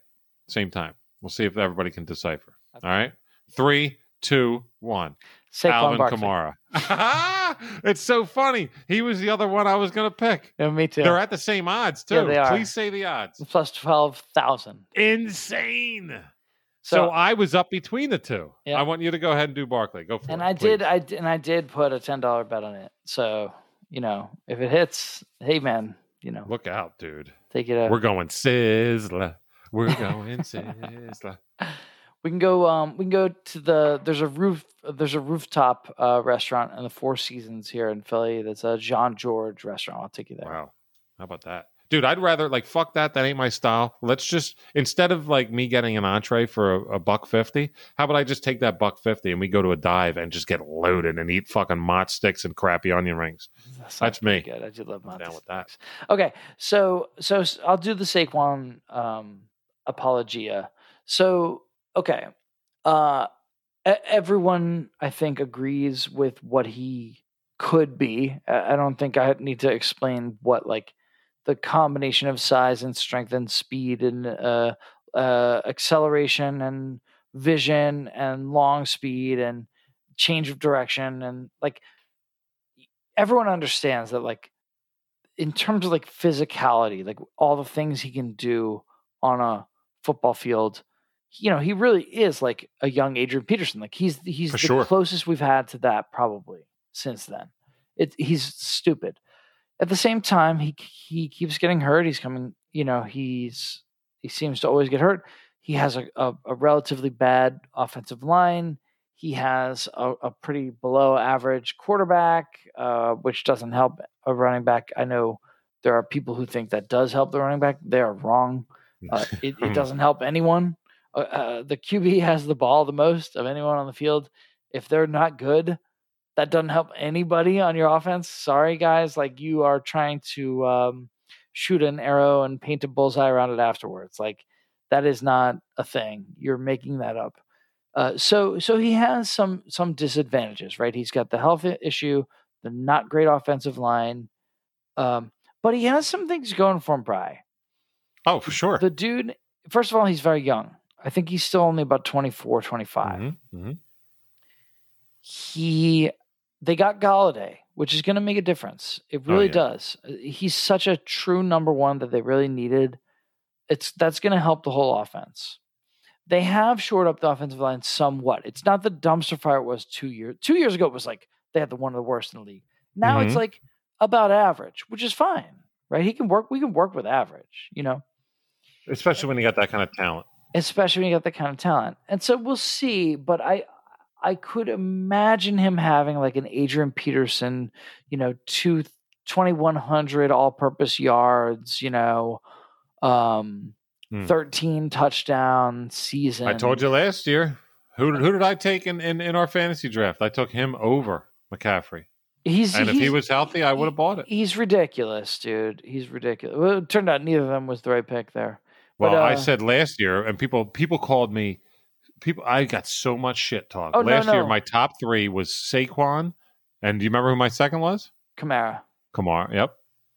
same time. We'll see if everybody can decipher. All right? Three, two, one.
Saquon
Alvin
Barkley.
Kamara. it's so funny. He was the other one I was going to pick.
Yeah, me too.
They're at the same odds too.
Yeah, they are.
Please say the odds.
Plus twelve thousand.
Insane. So,
So,
I was up between the two.
Yeah.
I want you to go ahead and do Barkley. Go for
and
it.
And I
please.
did, I and I did put a ten dollar bet on it. So you know, if it hits, hey man, you know,
Look out, dude.
take it out.
We're going Sizzler. We're going Sizzler.
We can go. Um, we can go to the. There's a roof. There's a rooftop uh, restaurant in the Four Seasons here in Philly. That's a Jean-Georges restaurant. I'll take you there.
Wow. How about that? Dude, I'd rather like fuck that. That ain't my style. Let's just instead of like me getting an entree for a, a buck fifty, how about I just take that buck fifty and we go to a dive and just get loaded and eat fucking mott sticks and crappy onion rings.
That
That's me.
Good. I do love Monty
down with that.
Okay, so so I'll do the Saquon um, apologia. So okay, uh, everyone I think agrees with what he could be. I I don't think I need to explain what like the combination of size and strength and speed and uh, uh, acceleration and vision and long speed and change of direction and like everyone understands that like in terms of like physicality like all the things he can do on a football field you know he really is like a young adrian peterson like he's he's
For
the
sure.
closest we've had to that probably since then it he's stupid at the same time he he keeps getting hurt he's coming you know he's he seems to always get hurt he has a, a, a relatively bad offensive line he has a, a pretty below average quarterback, uh, which doesn't help a running back. I know there are people who think that does help the running back. They are wrong. Uh, it, it doesn't help anyone. Uh, uh, the QB has the ball the most of anyone on the field. If they're not good, that doesn't help anybody on your offense. Sorry, guys. Like you are trying to um, shoot an arrow and paint a bullseye around it afterwards. Like that is not a thing. You're making that up. Uh, so so he has some some disadvantages, right? He's got the health issue, the not great offensive line, um, but he has some things going for him. Bry,
Oh, for sure.
the dude. First of all, he's very young. I think he's still only about 24, 25.
Mhm, mhm.
He they got Golladay, which is going to make a difference. It
Oh,
really
yeah.
does. He's such a true number one that they really needed. It's that's going to help the whole offense. They have shored up the offensive line somewhat. It's not the dumpster fire it was two years. Two years ago, it was like they had the one of the worst in the league. Now it's
Mhm.
like about average, which is fine, right? He can work. We can work with average, you know
Especially when you got that kind of talent.
Especially when you got that kind of talent. And so we'll see, but I I could imagine him having like an Adrian Peterson, you know, two 2100 all-purpose yards, you know, um
Hmm.
13 touchdown season.
I told you last year. Who, who did I take in, in, in our fantasy draft? I took him over McCaffrey.
he's
And if he was healthy, I would have bought it.
He's ridiculous, dude. He's ridiculous. Well, it turned out neither of them was the right pick there.
Well,
But,
I
uh,
said last year, and people people called me. People, I got so much shit talk.
Oh, no,
last year, my top three was Saquon, and do you remember who my second was?
Kamara.
Kamara. Yep,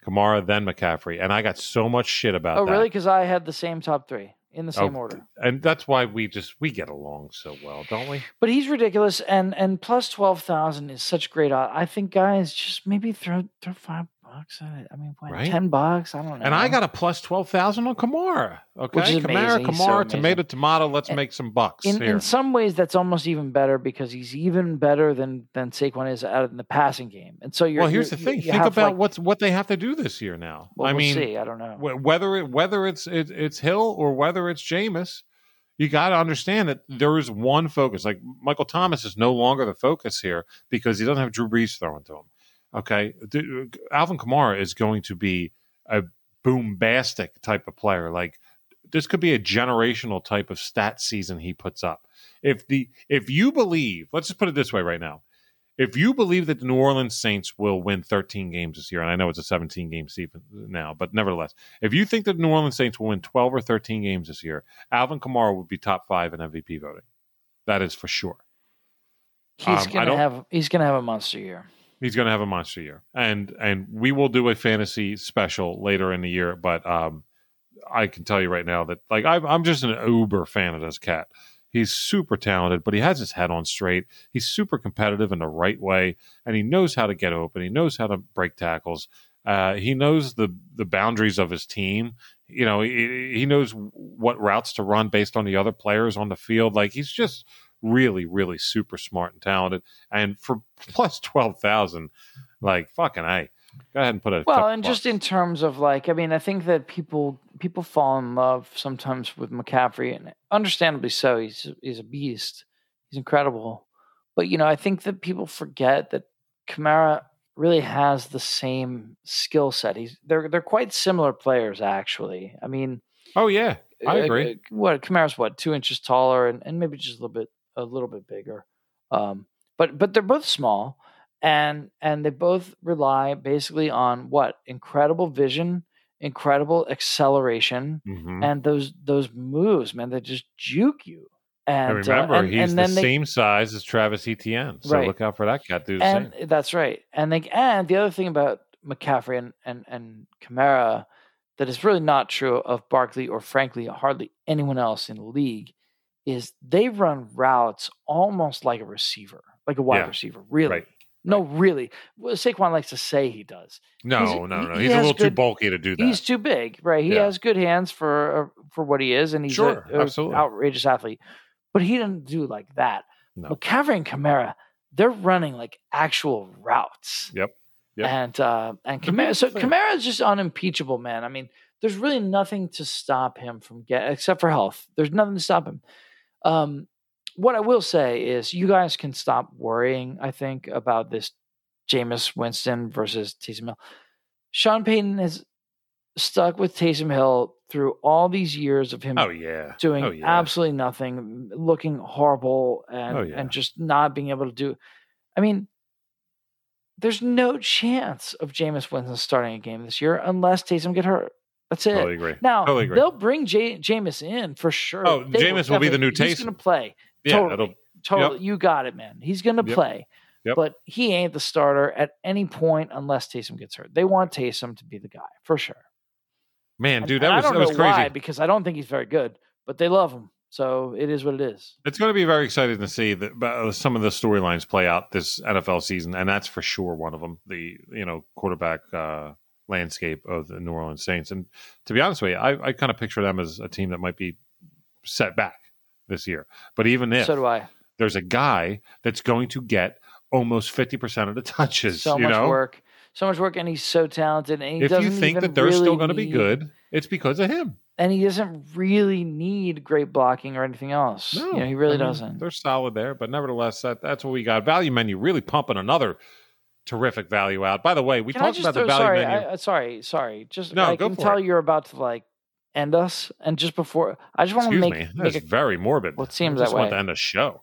Kamara, then McCaffrey, and I got so much shit about
Oh,
that.
really? Because I had the same top three in the same
Oh,
order.
And that's why we just we get along so well, don't we?
But he's ridiculous, and and plus twelve thousand is such great. odds. I think guys just maybe throw throw five bucks. I, mean, what,
Right?
ten bucks. I don't know.
And I got a plus twelve thousand on Kamara. Okay,
Which is
Kamara,
amazing. So
Kamara,
amazing.
tomato, tomato. Let's
And-
make some bucks
in,
here.
in some ways that's almost even better because he's even better than than Saquon is out in the passing game. And so you're
well, here's the
you're-
thing.
you
Think about
like-
what's what they have to do this year now.
well,
I
we'll
mean,
see. I don't know.
whether it, whether it's it, it's Hill or whether it's Jameis, you got to understand that there is one focus. Like Michael Thomas is no longer the focus here because he doesn't have Drew Brees throwing to him. Okay, Alvin Kamara is going to be a boombastic type of player. Like this could be a generational type of stat season he puts up. If the if you believe, let's just put it this way right now. If you believe that the New Orleans Saints will win 13 games this year, and I know it's a 17 game season now, but nevertheless, if you think that the New Orleans Saints will win 12 or 13 games this year, Alvin Kamara would be top five in MVP voting. That is for sure.
He's
um,
gonna have he's gonna have a monster year.
He's going to have a monster year, and and we will do a fantasy special later in the year. But um, I can tell you right now that like I'm, I'm just an uber fan of this cat. He's super talented, but he has his head on straight. He's super competitive in the right way, and he knows how to get open. He knows how to break tackles. Uh, he knows the the boundaries of his team. You know, he, he knows what routes to run based on the other players on the field. Like he's just really, really super smart and talented. And for plus twelve thousand, like fucking a, go ahead and put it.
Well, and just in terms of like, I mean, I think that people people fall in love sometimes with McCaffrey, and understandably so. He's he's a beast. He's incredible. But you know, I think that people forget that Kamara really has the same skill set. He's they're they're quite similar players, actually. I mean,
oh yeah, I
uh,
agree.
uh, What Kamara's what two inches taller and, and maybe just a little bit a little bit bigger, um, but but they're both small and and they both rely basically on what incredible vision, incredible acceleration,
Mhm.
and those those moves, man, that just juke you. And
And
uh,
remember,
and,
he's
and
the
they,
same size as Travis Etienne, so
Right.
look out for that cat. Do the
and
same.
that's right. And they and the other thing about McCaffrey and and and Kamara that is really not true of Barkley or frankly hardly anyone else in the league is they run routes almost like a receiver, like a wide
Yeah.
receiver. Really.
Right.
No, really. Well, Saquon likes to say he does.
No,
he's-
no, no.
he
He's a little too bulky to do that.
He's too big, right? He
Yeah.
has good hands for uh, for what he is, and he's
Sure,
a, a
absolutely.
outrageous athlete. But he doesn't do like that.
No.
McCaffrey and Kamara, they're running like actual routes.
Yep. Yep.
And uh, and Kamara, so Kamara is just unimpeachable, man. I mean, there's really nothing to stop him from getting except for health. There's nothing to stop him. Um, what I will say is, you guys can stop worrying. I think about this Jameis Winston versus Taysom Hill. Sean Payton has stuck with Taysom Hill through all these years of him
oh yeah,
doing
oh, yeah.
absolutely nothing, looking horrible, and
Oh, yeah.
and just not being able to do. I mean, there's no chance of Jameis Winston starting a game this year unless Taysom get hurt. That's it.
Totally agree.
Now
Totally agree.
they'll bring J- Jameis in for sure.
Oh,
They
Jameis will be the
new
new
He's going to play.
yeah,
totally. Totally, you got it, man. He's going to
Yep.
play.
Yep.
But he ain't the starter at any point unless Taysom gets hurt. They want Taysom to be the guy for sure.
man,
And-
dude,
and
that
I
was
don't
that was
know
crazy.
why because I don't think he's very good, but they love him, so it is what it is.
It's going to be very exciting to see that uh, some of the storylines play out this NFL season, and that's for sure one of them. The you know quarterback uh, landscape of the New Orleans Saints, and to be honest with you, I, I kind of picture them as a team that might be set back this year. But even if
So do I.
there's a guy that's going to get almost fifty percent of the touches,
So
you
much
know,
work, so much work, and he's so talented. And
if you think that they're still going to be good, it's because of him.
and he doesn't really need great blocking or anything else. you know, he really
I mean,
doesn't.
They're solid there, but nevertheless, that, that's what we got. Value menu really pumping another terrific value out. By the way, we
Can
talked
just
about the
throw-
value
sorry,
menu.
I, I- sorry, sorry. Just
No,
I
go
can
for
tell
it.
you're about to like end us, and just before I just want to make,
me,
make
that's
a,
very morbid.
Well, it seems
I just
that
want to end the show.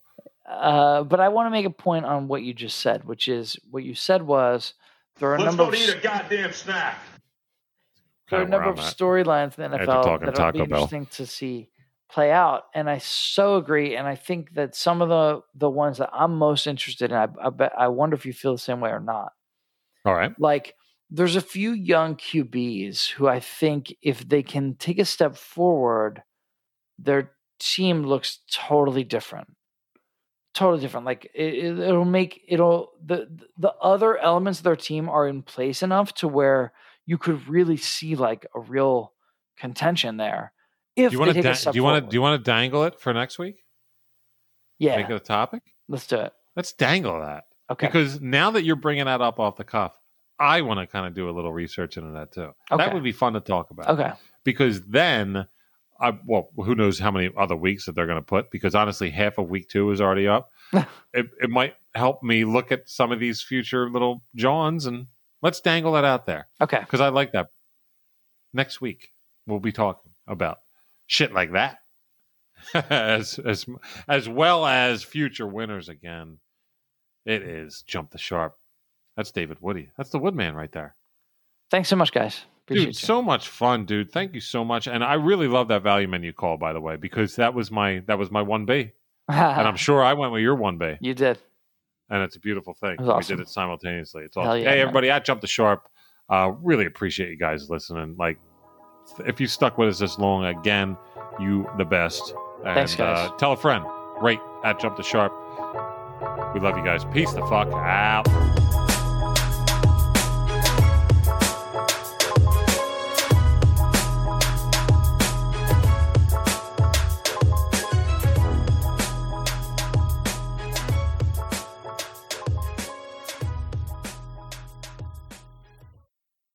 uh, but I want to make a point on what you just said, which is what you said was there are a
Let's
number
go
of
to eat a goddamn snack.
there are a number of storylines in the NFL that will be
Taco Bell.
interesting to see play out, and I so agree. And I think that some of the the ones that I'm most interested in, I, I bet I wonder if you feel the same way or not.
All right.
Like, there's a few young QBs who I think if they can take a step forward, their team looks totally different. totally different. Like it, it'll make it'll the the other elements of their team are in place enough to where you could really see like a real contention there. If
Do you want to da- do you want to do you want to dangle it for next week?
yeah,
Make it a topic.
let's do it.
Let's dangle that
Okay,
because now that you're bringing that up off the cuff, I want to kind of do a little research into that too.
Okay.
That would be fun to talk about.
okay,
because then I well, who knows how many other weeks that they're going to put? Because honestly, half of week two is already up. it, it might help me look at some of these future little Johns and let's dangle that out there
okay.
because I like that. Next week we'll be talking about shit like that, as as as well as future winners again. It is jump the sharp. That's David Woody. That's the Woodman right there.
Thanks so much, guys. Appreciate
Dude, so much fun, dude. Thank you so much. And I really love that value menu call, by the way, because that was my that was my one B. And I'm sure I went with your one B.
you did.
And it's a beautiful thing.
was
We did it simultaneously. It's awesome.
yeah,
hey
man.
everybody, at Jump the Sharp. Uh really appreciate you guys listening. Like if you stuck with us this long, again, you the best. And
Thanks, guys.
Uh, tell a friend. Rate at Jump the Sharp. We love you guys. Peace the fuck out.